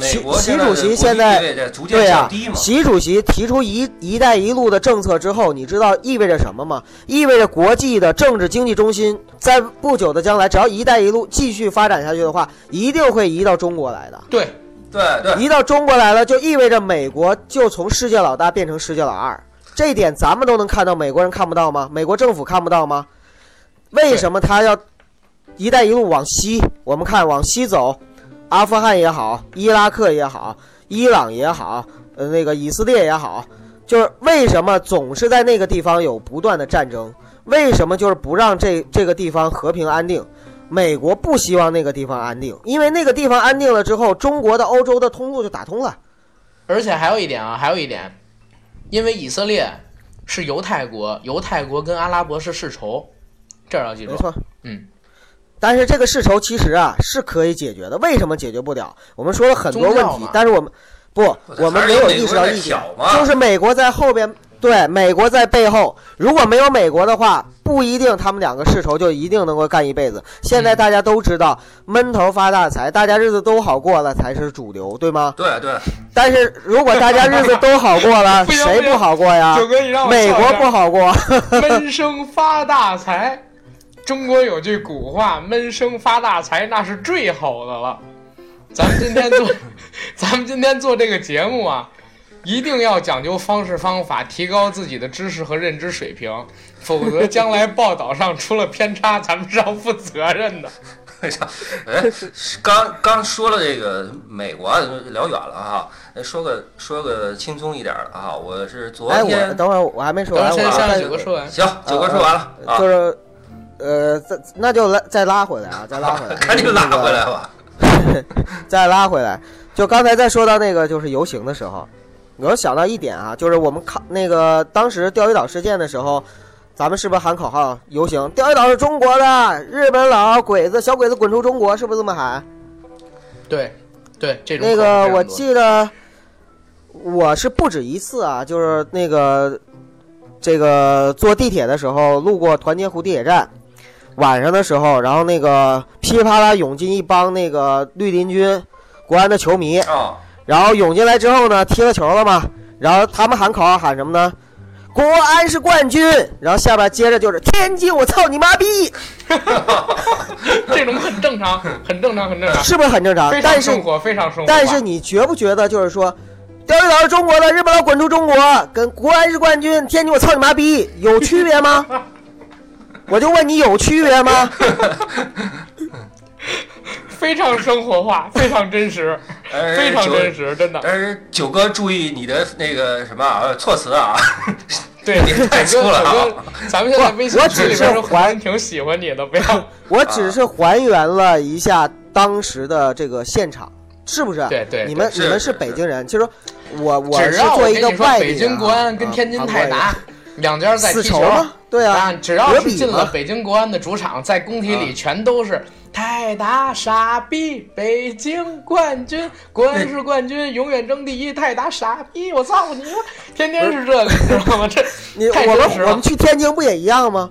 习现在的主席现在对呀。习主席提出一“一带一路”的政策之后，你知道意味着什么吗？意味着国际的政治经济中心在不久的将来，只要“一带一路”继续发展下去的话，一定会移到中国来的。对对对，移到中国来了，就意味着美国就从世界老大变成世界老二。这一点咱们都能看到，美国人看不到吗？美国政府看不到吗？为什么他要“一带一路”往西？我们看往西走，阿富汗也好，伊拉克也好，伊朗也好，呃，那个以色列也好，就是为什么总是在那个地方有不断的战争？为什么就是不让这这个地方和平安定？美国不希望那个地方安定，因为那个地方安定了之后，中国的、欧洲的通路就打通了。而且还有一点啊，还有一点，因为以色列是犹太国，犹太国跟阿拉伯是世仇，这儿要记住。没错，嗯。但是这个世仇其实啊是可以解决的，为什么解决不了？我们说了很多问题但是我们不，我们没有意识到一点就是美国在后边，对，美国在背后。如果没有美国的话，不一定他们两个世仇就一定能够干一辈子。现在嗯大家都知道，闷头发大财，大家日子都好过了才是主流，对吗？对对，但是如果大家日子都好过了，谁不好过呀？九哥，你让我美国不好过。闷声发大财。中国有句古话，闷声发大财那是最好的了。咱们今天做，咱们今天做这个节目啊，一定要讲究方式方法，提高自己的知识和认知水平，否则将来报道上出了偏差，咱们是要负责任的。哎，刚刚说了这个美国啊聊远了哈，哎说个说个轻松一点的哈，我是昨哎，我天等会儿我还没说完，先先九哥说完。行，九哥说完了啊，就是，呃，再那就来再拉回来啊，再拉回来，赶紧拉回来吧。再拉回来。就刚才再说到那个就是游行的时候，我又想到一点啊，就是我们看那个当时钓鱼岛事件的时候，咱们是不是喊口号游行？钓鱼岛是中国的，日本佬鬼子小鬼子滚出中国，是不是这么喊？对，对，这种那个我记得我是不止一次啊，就是那个这个坐地铁的时候路过团结湖地铁站，晚上的时候，然后那个噼里啪啦涌进一帮那个绿林军国安的球迷，啊，然后涌进来之后呢，踢了球了嘛，然后他们喊口号喊什么呢？国安是冠军，然后下边接着就是天津，我操你妈逼，这种很正常，很正常，很正常，是不是很正？常但是生活，非常生活。但是你觉不觉得就是说，钓鱼岛是中国的，日本佬滚出中国，跟国安是冠军，天津我操你妈逼，有区别吗？我就问你有区别吗？非常生活化，非常真实，非常真实，真的。但是九哥注意你的那个什么啊措辞啊，对，你太粗了啊，咱们现在微信我只是群里边还挺喜欢你的，不要。我只是还原了一下当时的这个现场，是不是？对对对你们你们是是北京人，其实我我只是作为一个外地人啊，北京国安跟啊天津啊泰达两家在死踢球。仇吗？对啊，啊，只要是进了北京国安的主场，在工体里全都是泰达傻逼，北京冠军，国安是冠军，永远争第一，泰达傻逼，我操你妈！天天是这个，你知道吗？这你我们我们去天津不也一样吗？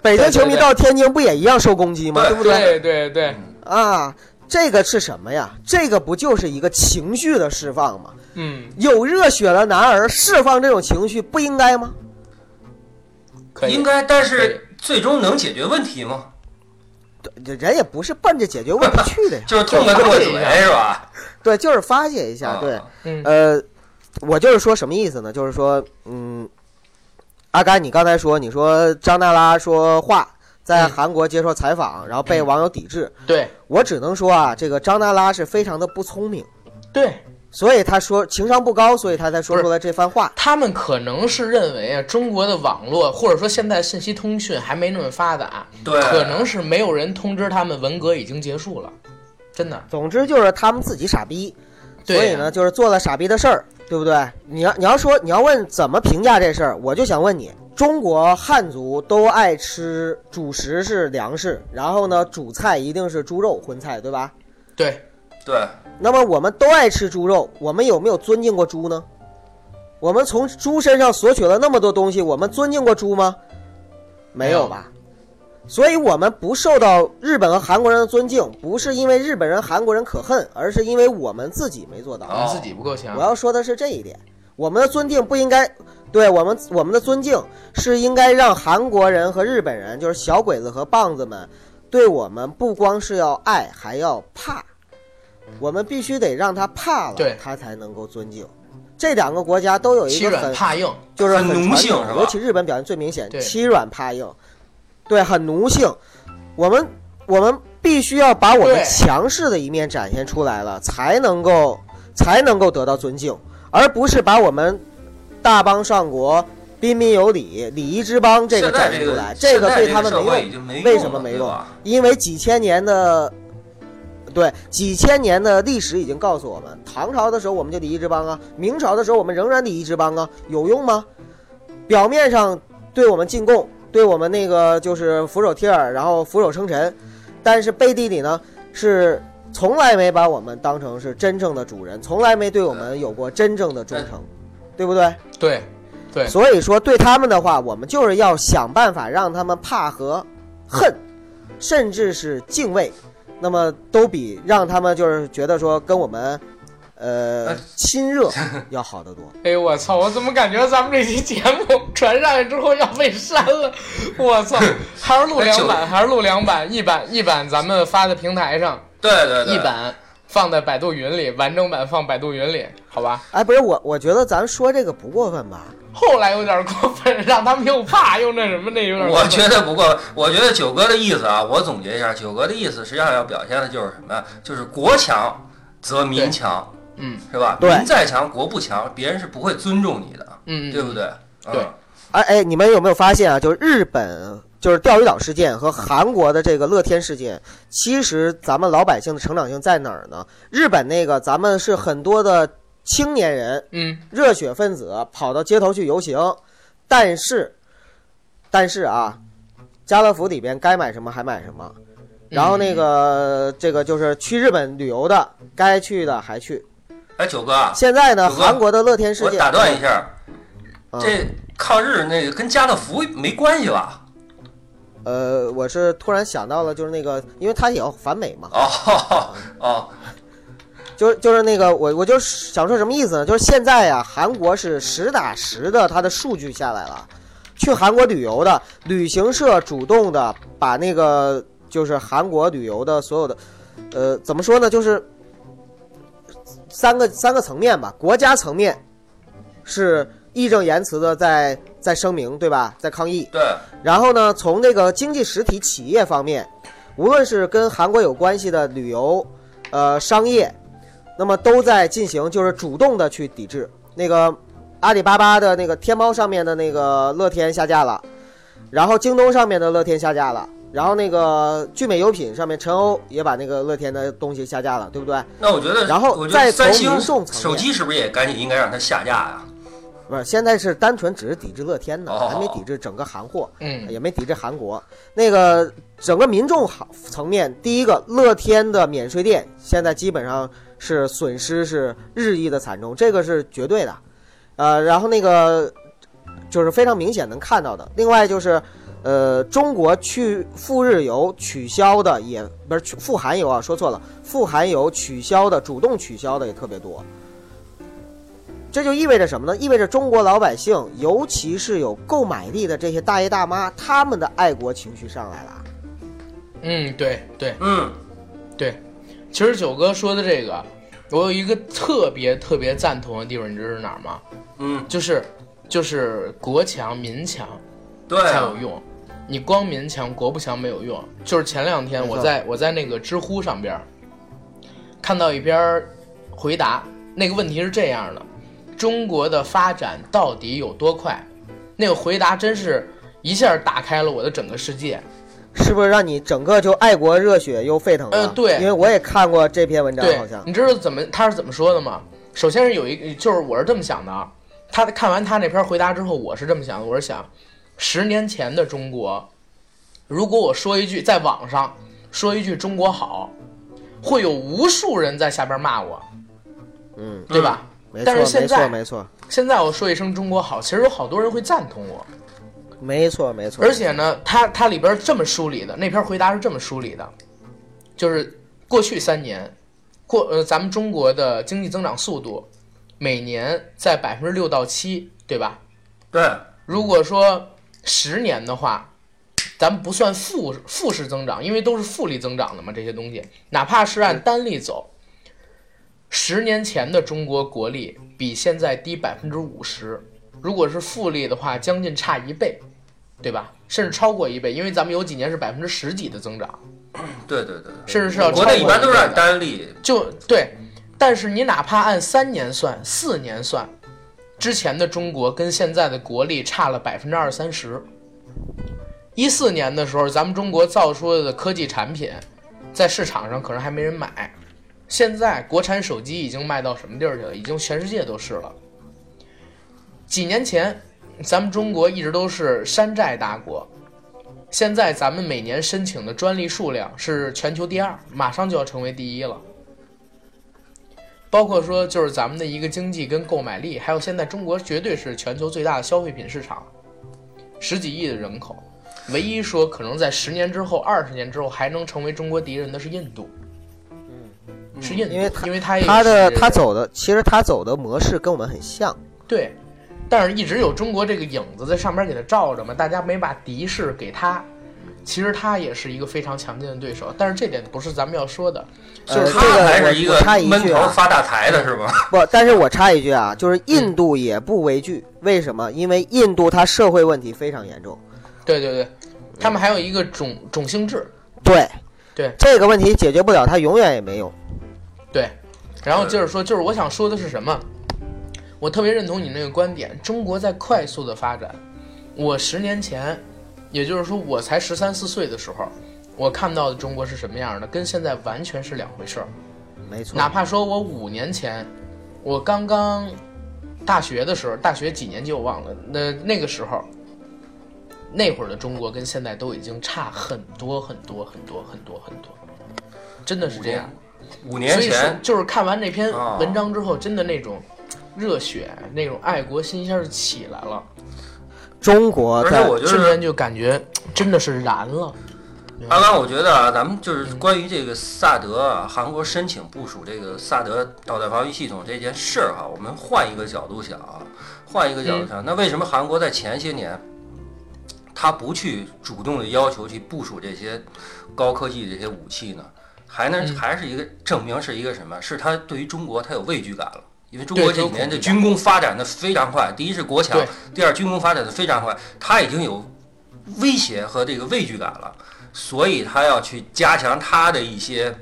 北京球迷到天津不也一样受攻击吗？对不对？对对对，啊，这个是什么呀？这个不就是一个情绪的释放吗？嗯，有热血的男儿释放这种情绪不应该吗？可以应该，但是最终能解决问题吗？对，人也不是奔着解决问题去的呀。就是痛快过嘴是吧？对，就是发泄一下。啊对，嗯呃，我就是说什么意思呢？就是说，嗯，阿甘，你刚才说，你说张娜拉说话在嗯韩国接受采访，然后被网友抵制，对我只能说啊，这个张娜拉是非常的不聪明，对，所以他说情商不高，所以他才说出了这番话。他们可能是认为啊，中国的网络或者说现在信息通讯还没那么发达，对，可能是没有人通知他们文革已经结束了，真的。总之就是他们自己傻逼，对所以呢，就是做了傻逼的事儿，对不对？你要你要说你要问怎么评价这事儿，我就想问你：中国汉族都爱吃主食是粮食，然后呢，主菜一定是猪肉荤菜，对吧？对，对，那么我们都爱吃猪肉，我们有没有尊敬过猪呢？我们从猪身上索取了那么多东西，我们尊敬过猪吗？没有吧？所以我们不受到日本和韩国人的尊敬，不是因为日本人、韩国人可恨，而是因为我们自己没做到。我们自己不够强我。要说的是这一点，我们的尊敬不应该，对我们我们的尊敬是应该让韩国人和日本人，就是小鬼子和棒子们，对我们不光是要爱，还要怕。我们必须得让他怕了，他才能够尊敬。这两个国家都有一个很软怕硬，就是很奴传统性尤其日本表现最明显，欺软怕硬，对，很奴性。我们我们必须要把我们强势的一面展现出来了，才能够才能够得到尊敬，而不是把我们大邦上国、彬彬有礼、礼仪之邦这个展现出来，这个对他们没用。没为什么没用？因为几千年的，对几千年的历史已经告诉我们，唐朝的时候我们就礼仪之邦啊，明朝的时候我们仍然礼仪之邦啊，有用吗？表面上对我们进贡，对我们那个就是俯首帖耳，然后俯首称臣，但是背地里呢是从来没把我们当成是真正的主人，从来没对我们有过真正的忠诚，对不对？对对所以说，对他们的话，我们就是要想办法让他们怕和恨，甚至是敬畏，那么都比让他们就是觉得说跟我们，呃哎，亲热 要好得多。哎呦我操！我怎么感觉咱们这期节目传上去之后要被删了？我操！还是录两版，还是录两版，一版一版咱们发在平台上，对对对，一版放在百度云里，完整版放百度云里，好吧？哎，不是我，我觉得咱说这个不过分吧？后来有点过分，让他们又怕又那什么，那有点过我。觉得不过，我觉得九哥的意思啊，我总结一下，九哥的意思实际上要表现的就是什么呀？就是国强则民强，嗯是吧？对民再强，国不强，别人是不会尊重你的，嗯，对不对？对嗯哎哎，你们有没有发现啊？就是日本就是钓鱼岛事件和韩国的这个乐天事件，其实咱们老百姓的成长性在哪儿呢？日本那个咱们是很多的青年人嗯。热血分子跑到街头去游行，但是，但是啊，家乐福里边该买什么还买什么，然后那个这个就是去日本旅游的，该去的还去，哎，九哥啊，现在呢，韩国的乐天世界，我打断一下，嗯。这抗日那个跟家乐福没关系吧？呃，我是突然想到了，就是那个，因为他也要反美嘛，哦哦，就是就是那个，我我就想说什么意思呢？就是现在呀、韩国是实打实的，它的数据下来了，去韩国旅游的旅行社主动的把那个就是韩国旅游的所有的，呃，怎么说呢？就是三个三个层面吧，国家层面是义正言辞的在在声明，对吧？在抗议。对，然后呢，从那个经济实体企业方面，无论是跟韩国有关系的旅游、呃商业，那么都在进行就是主动的去抵制。那个阿里巴巴的那个天猫上面的那个乐天下架了，然后京东上面的乐天下架了，然后那个聚美优品上面陈欧也把那个乐天的东西下架了，对不对？那我觉得，然后再从得三星民众层面手机是不是也赶紧应该让它下架呀？不是，现在是单纯只是抵制乐天的，哦还没抵制整个韩货。嗯，也没抵制韩国。那个整个民众好层面，第一个乐天的免税店现在基本上是损失是日益的惨重，这个是绝对的。呃，然后那个就是非常明显能看到的。另外就是，呃，中国去赴日游取消的也不是去赴韩游啊，说错了，赴韩游取消的主动取消的也特别多。这就意味着什么呢？意味着中国老百姓，尤其是有购买力的这些大爷大妈，他们的爱国情绪上来了。嗯，对对嗯，对，其实九哥说的这个，我有一个特别特别赞同的地方，你知道是哪儿吗？嗯，就是就是国强民强对啊，才有用，你光民强国不强没有用。就是前两天我在我在那个知乎上边看到一篇回答，那个问题是这样的：中国的发展到底有多快？那个回答真是一下打开了我的整个世界。是不是让你整个就爱国热血又沸腾了？呃对因为我也看过这篇文章，对好像，你知道怎么他是怎么说的吗？首先是有一，就是我是这么想的啊。他看完他那篇回答之后，我是这么想的，我是想，十年前的中国，如果我说一句在网上说一句中国好，会有无数人在下边骂我，嗯，对吧？没错，没但是现在错，没错，现在我说一声中国好，其实有好多人会赞同我。没错，没错。而且呢，它它里边这么梳理的，那篇回答是这么梳理的，就是过去三年，过呃咱们中国的经济增长速度每年在百分之六到七，对吧？对，如果说十年的话，咱们不算负负式增长，因为都是复利增长的嘛，这些东西，哪怕是按单利走，十年前的中国国力比现在低百分之五十，如果是复利的话，将近差一倍，对吧？甚至超过一倍，因为咱们有几年是百分之十几的增长，对对对，甚至是要超国过内一般都是按单利，就对，但是你哪怕按三年算、四年算，之前的中国跟现在的国力差了百分之二三十。一四年的时候，咱们中国造出的科技产品，在市场上可能还没人买，现在国产手机已经卖到什么地儿去了？已经全世界都是了。几年前，咱们中国一直都是山寨大国，现在咱们每年申请的专利数量是全球第二，马上就要成为第一了。包括说，就是咱们的一个经济跟购买力，还有现在中国绝对是全球最大的消费品市场，十几亿的人口，唯一说可能在十年之后、二十年之后还能成为中国敌人的是印度。嗯是印度，因为他因为他也他的是他走的，其实他走的模式跟我们很像。对，但是一直有中国这个影子在上边给他罩着嘛，大家没把敌视给他。其实他也是一个非常强劲的对手，但是这点不是咱们要说的，就是，他这个我还是一个我插一闷头发大财的是吧？不，但是我插一句啊，就是印度也不为惧，为什么？因为印度它社会问题非常严重。对对对，他们还有一个种种姓制，对对这个问题解决不了，他永远也没用。对，然后接着说，就是我想说的是什么？我特别认同你那个观点，中国在快速的发展。我十年前，也就是说我才十三四岁的时候，我看到的中国是什么样的，跟现在完全是两回事儿。没错，哪怕说我五年前，我刚刚大学的时候，大学几年级我忘了，那那个时候，那会儿的中国跟现在都已经差很多很多很多很多很多，真的是这样。五年所以说前，就是看完那篇哦文章之后，真的那种热血、那种爱国心一下就起来了，中国在我就是瞬间就感觉真的是燃了。阿刚，我觉得啊，咱们就是关于这个萨德啊，韩国申请部署这个萨德导弹防御系统这件事儿哈，我们换一个角度想啊，换一个角度想，那为什么韩国在前些年，他不去主动的要求去部署这些高科技的这些武器呢？还能嗯还是一个证明是一个什么？是他对于中国他有畏惧感了。因为中国这几年的军工发展的非常快，第一是国强，第二军工发展的非常快，他已经有威胁和这个畏惧感了。所以他要去加强他的一些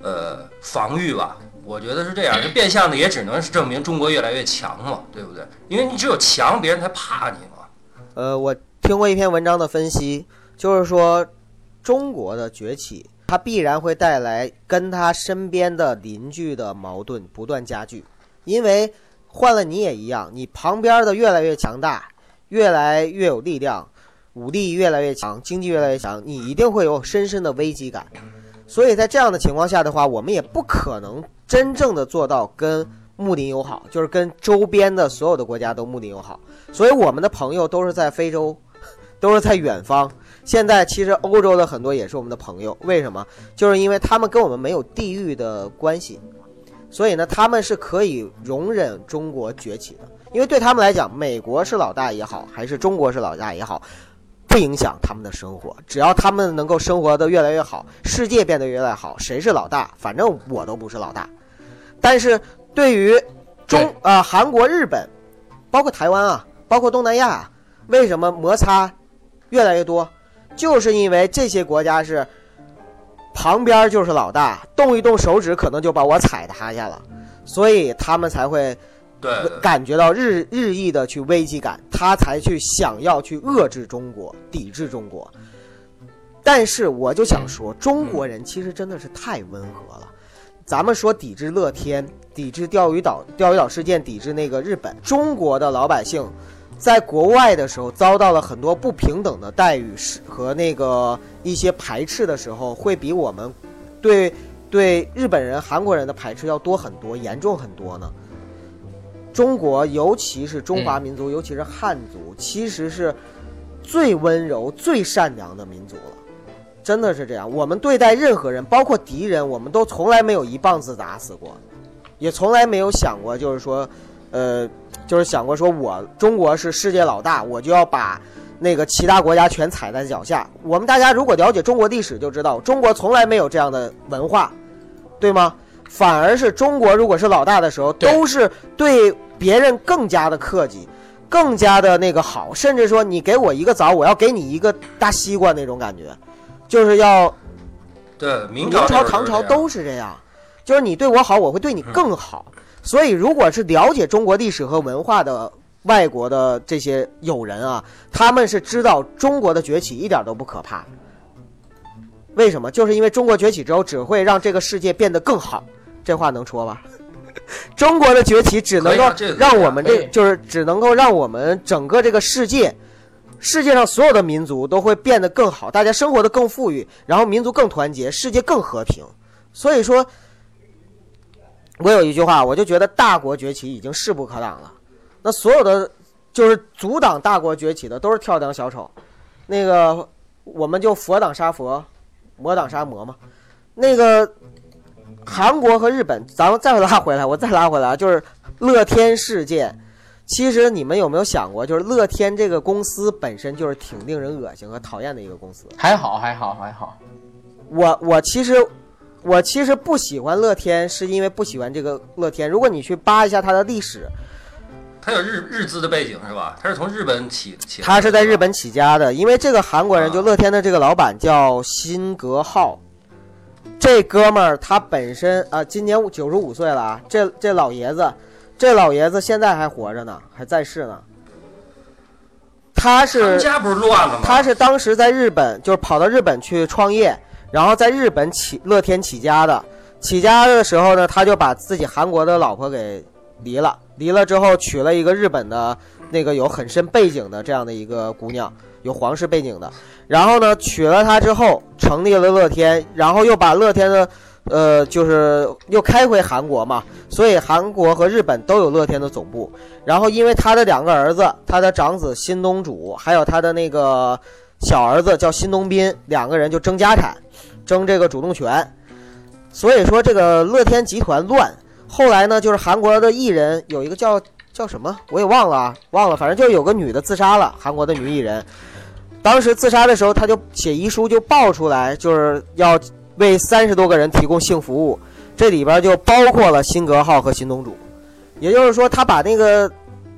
呃防御吧。我觉得是这样，这变相的也只能是证明中国越来越强嘛，对不对？因为你只有强，别人才怕你嘛。呃，我听过一篇文章的分析，就是说中国的崛起，它必然会带来跟他身边的邻居的矛盾不断加剧，因为换了你也一样，你旁边的越来越强大，越来越有力量，武力越来越强，经济越来越强，你一定会有深深的危机感。所以在这样的情况下的话，我们也不可能真正的做到跟睦邻友好，就是跟周边的所有的国家都睦邻友好。所以我们的朋友都是在非洲，都是在远方。现在其实欧洲的很多也是我们的朋友，为什么？就是因为他们跟我们没有地域的关系，所以呢，他们是可以容忍中国崛起的。因为对他们来讲，美国是老大也好，还是中国是老大也好，不影响他们的生活。只要他们能够生活的越来越好，世界变得越来越好，谁是老大，反正我都不是老大。但是对于中对啊、韩国、日本，包括台湾啊，包括东南亚啊，为什么摩擦越来越多？就是因为这些国家是旁边就是老大，动一动手指可能就把我踩塌下了，所以他们才会对对感觉到日日益的去危机感，他才去想要去遏制中国，抵制中国。但是我就想说，中国人其实真的是太温和了。咱们说抵制乐天，抵制钓鱼岛钓鱼岛事件，抵制那个日本，中国的老百姓在国外的时候遭到了很多不平等的待遇是和那个一些排斥的时候，会比我们对对日本人、韩国人的排斥要多很多，严重很多呢。中国，尤其是中华民族，尤其是汉族，其实是最温柔、最善良的民族了。真的是这样，我们对待任何人，包括敌人，我们都从来没有一棒子打死过，也从来没有想过，就是说，呃，就是想过说我中国是世界老大，我就要把那个其他国家全踩在脚下。我们大家如果了解中国历史，就知道中国从来没有这样的文化，对吗？反而是中国如果是老大的时候，都是对别人更加的客气，更加的那个好，甚至说你给我一个枣，我要给你一个大西瓜那种感觉，就是要对，明明朝朝、唐朝都是这样，就是你对我好，我会对你更好。所以，如果是了解中国历史和文化的外国的这些友人啊，他们是知道中国的崛起一点都不可怕。为什么？就是因为中国崛起之后，只会让这个世界变得更好。这话能说吧？中国的崛起只能够让我们这就是只能够让我们整个这个世界，世界上所有的民族都会变得更好，大家生活的更富裕，然后民族更团结，世界更和平。所以说，我有一句话，我就觉得大国崛起已经势不可挡了。那所有的就是阻挡大国崛起的都是跳梁小丑，那个我们就佛挡杀佛，魔挡杀魔嘛。那个韩国和日本，咱们再拉回来，我再拉回来啊，就是乐天事件。其实你们有没有想过，就是乐天这个公司本身就是挺令人恶心和讨厌的一个公司。还好，还好，还好。我我其实我其实不喜欢乐天，是因为不喜欢这个乐天。如果你去扒一下它的历史，它有日日资的背景是吧？它是从日本起起它是在日本起家的，因为这个韩国人啊就乐天的这个老板叫辛格浩，这哥们儿他本身啊、今年九十五岁了啊，这这老爷子，这老爷子现在还活着呢，还在世呢。他他是们家不是乱了吗？他是当时在日本，就是跑到日本去创业，然后在日本起乐天起家的。起家的时候呢，他就把自己韩国的老婆给离了，离了之后娶了一个日本的那个有很深背景的这样的一个姑娘，有皇室背景的。然后呢，娶了她之后，成立了乐天，然后又把乐天的呃，就是又开回韩国嘛，所以韩国和日本都有乐天的总部。然后因为他的两个儿子，他的长子新东主，还有他的那个小儿子叫新东斌，两个人就争家产，争这个主动权。所以说这个乐天集团乱。后来呢，就是韩国的艺人有一个叫叫什么，我也忘了啊，忘了，反正就有个女的自杀了，韩国的女艺人。当时自杀的时候，他就写遗书就爆出来，就是要为三十多个人提供性服务，这里边就包括了辛格浩和新东主，也就是说，他把那个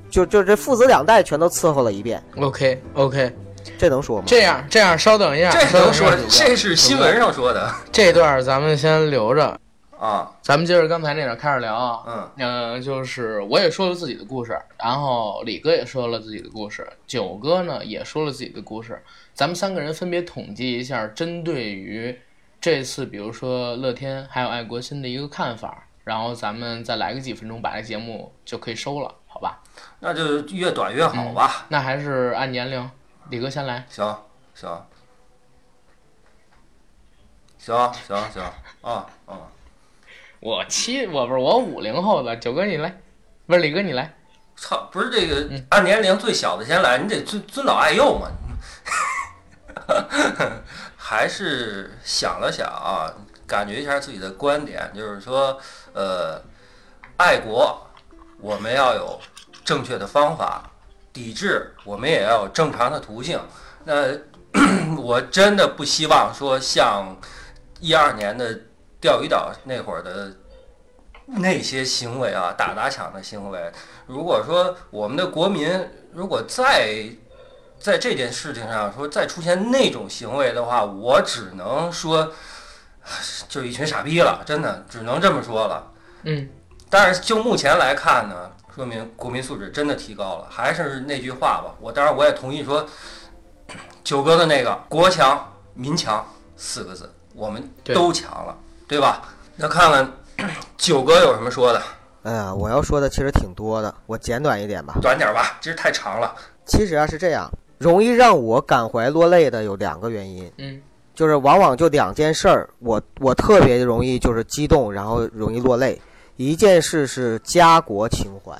就就这父子两代全都伺候了一遍，OK OK，这能说吗？这样这样，稍等一下，这能说这是新闻上说的这段咱们先留着，啊，咱们接着刚才那点开始聊啊。嗯嗯、就是我也说了自己的故事，然后李哥也说了自己的故事，九哥呢也说了自己的故事。咱们三个人分别统计一下，针对于这次，比如说乐天还有爱国心的一个看法，然后咱们再来个几分钟，把这节目就可以收了，好吧？那就越短越好吧。那还是按年龄，李哥先来。行行行行行啊啊，我七，我不是我五零后的，九哥你来，不是李哥你来。操，不是这个嗯按年龄最小的先来，你得尊尊老爱幼嘛。还是想了想啊，感觉一下自己的观点，就是说，呃，爱国我们要有正确的方法，抵制我们也要有正常的途径。那 我真的不希望说像一二年的钓鱼岛那会儿的那些行为啊，打砸抢的行为，如果说我们的国民如果再在这件事情上说再出现那种行为的话，我只能说就是一群傻逼了，真的只能这么说了。嗯，但是就目前来看呢，说明国民素质真的提高了。还是那句话吧，我当然我也同意说，九哥的那个“国强民强”四个字，我们都强了，对吧？那看看 九哥有什么说的，哎呀，我要说的其实挺多的，我简短一点吧。短点儿吧，这太长了。其实啊是这样，容易让我感怀落泪的有两个原因，嗯就是往往就两件事儿，我我特别容易就是激动，然后容易落泪。一件事是家国情怀，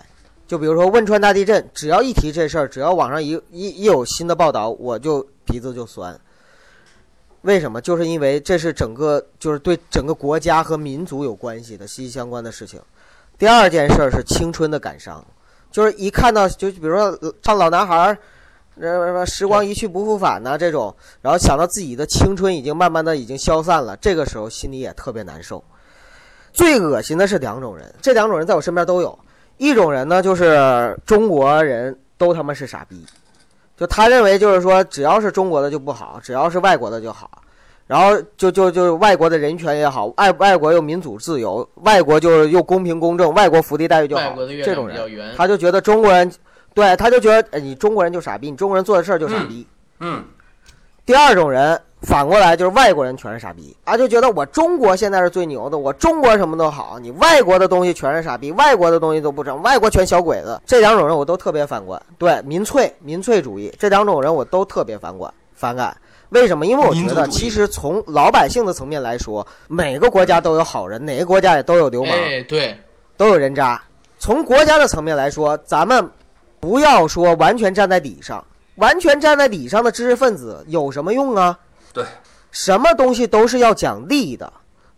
就比如说汶川大地震，只要一提这事儿，只要网上一一一有新的报道，我就鼻子就酸。为什么？就是因为这是整个就是对整个国家和民族有关系的息息相关的事情。第二件事儿是青春的感伤，就是一看到就比如说唱老男孩儿，呃什么时光一去不复返呐、这种，然后想到自己的青春已经慢慢的已经消散了，这个时候心里也特别难受。最恶心的是两种人，这两种人在我身边都有。一种人呢，就是中国人都他妈是傻逼，就他认为就是说只要是中国的就不好，只要是外国的就好，然后就就就外国的人权也好，外外国又民主自由，外国就是又公平公正，外国福利待遇就好这种人。他就觉得中国人，对，他就觉得哎你中国人就傻逼，你中国人做的事儿就傻逼。嗯，第二种人反过来就是外国人全是傻逼啊，就觉得我中国现在是最牛的，我中国什么都好，你外国的东西全是傻逼，外国的东西都不成，外国全小鬼子。这两种人我都特别反感，对民粹民粹主义这两种人我都特别反感反感。为什么？因为我觉得其实从老百姓的层面来说，每个国家都有好人，哪个国家也都有流氓。哎，对，都有人渣。从国家的层面来说，咱们不要说完全站在底上，完全站在理上的知识分子有什么用啊？对，什么东西都是要讲利的，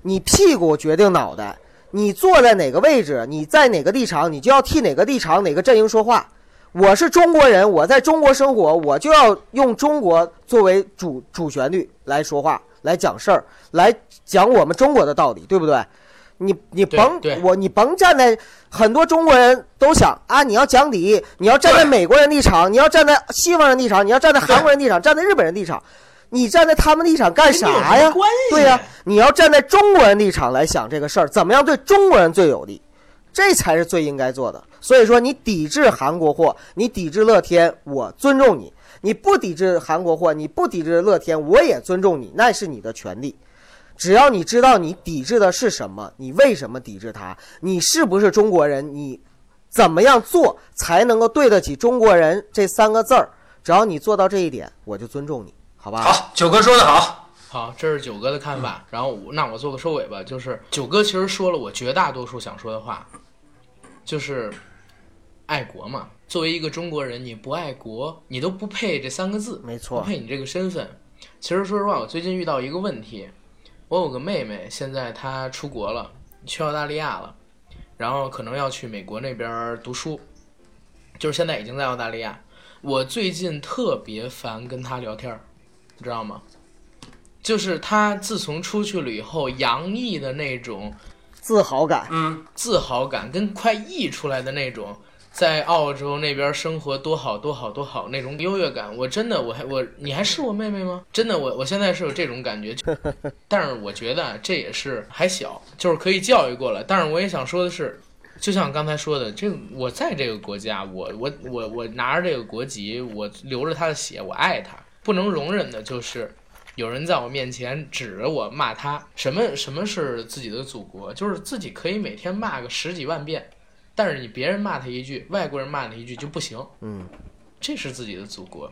你屁股决定脑袋，你坐在哪个位置，你在哪个立场，你就要替哪个立场、哪个阵营说话。我是中国人，我在中国生活，我就要用中国作为主主旋律来说话，来讲事儿，来讲我们中国的道理，对不对？你你甭我你甭站在很多中国人都想啊，你要讲理，你要站在美国人立场，你要站在西方人立场，你要站在韩国人立场，站在日本人立场，你站在他们立场干啥呀？对呀、你要站在中国人立场来想这个事儿，怎么样对中国人最有利，这才是最应该做的。所以说，你抵制韩国货，你抵制乐天，我尊重你；你不抵制韩国货，你不抵制乐天，我也尊重你，那是你的权利。只要你知道你抵制的是什么，你为什么抵制它，你是不是中国人，你怎么样做才能够对得起中国人这三个字儿？只要你做到这一点，我就尊重你，好吧？好，九哥说的好，好，这是九哥的看法。然后我那我做个收尾吧，就是九哥其实说了我绝大多数想说的话，就是爱国嘛。作为一个中国人，你不爱国，你都不配这三个字，没错，配你这个身份。其实说实话，我最近遇到一个问题，我有个妹妹，现在她出国了，去澳大利亚了，然后可能要去美国那边读书，就是现在已经在澳大利亚。我最近特别烦跟她聊天儿，你知道吗？就是她自从出去了以后，洋溢的那种自豪感，嗯，自豪感跟快溢出来的那种，在澳洲那边生活多好多好多好那种优越感，我真的我还我你还是我妹妹吗？真的我我现在是有这种感觉，就 但是我觉得啊这也是还小，就是可以教育过了。但是我也想说的是，就像刚才说的，这个我在这个国家，我我我我拿着这个国籍，我流着他的血，我爱他，不能容忍的就是。有人在我面前指着我骂他，什么什么是自己的祖国？就是自己可以每天骂个十几万遍，但是你别人骂他一句，外国人骂他一句就不行，嗯，这是自己的祖国。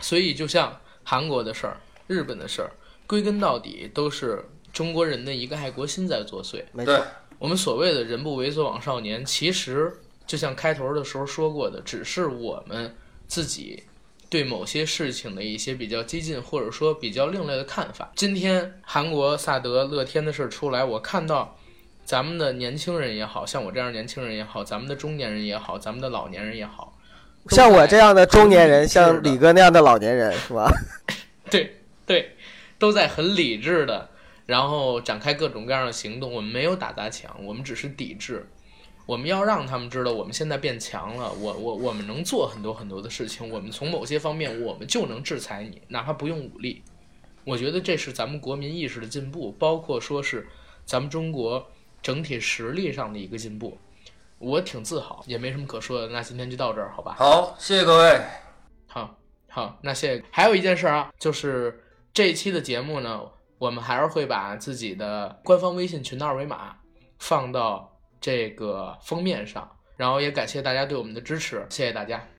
所以就像韩国的事儿、日本的事儿，归根到底都是中国人的一个爱国心在作祟。没错，，我们所谓的人不为所往少年，其实就像开头的时候说过的，只是我们自己对某些事情的一些比较激进或者说比较另类的看法。今天韩国萨德乐天的事儿出来，我看到咱们的年轻人也好像我这样年轻人也好，咱们的中年人也好，咱们的老年人也好，像我这样的中年人，像李哥那样的老年人，是吧？对对，都在很理智的，然后展开各种各样的行动。我们没有打砸抢，我们只是抵制。我们要让他们知道，我们现在变强了，我我我们能做很多很多的事情。我们从某些方面，我们就能制裁你，哪怕不用武力。我觉得这是咱们国民意识的进步，包括说是咱们中国整体实力上的一个进步。我挺自豪，也没什么可说的。那今天就到这儿，好吧？好，谢谢各位。好，好，那谢谢。还有一件事儿啊，就是这一期的节目呢，我们还是会把自己的官方微信群的二维码放到这个封面上，然后也感谢大家对我们的支持，谢谢大家。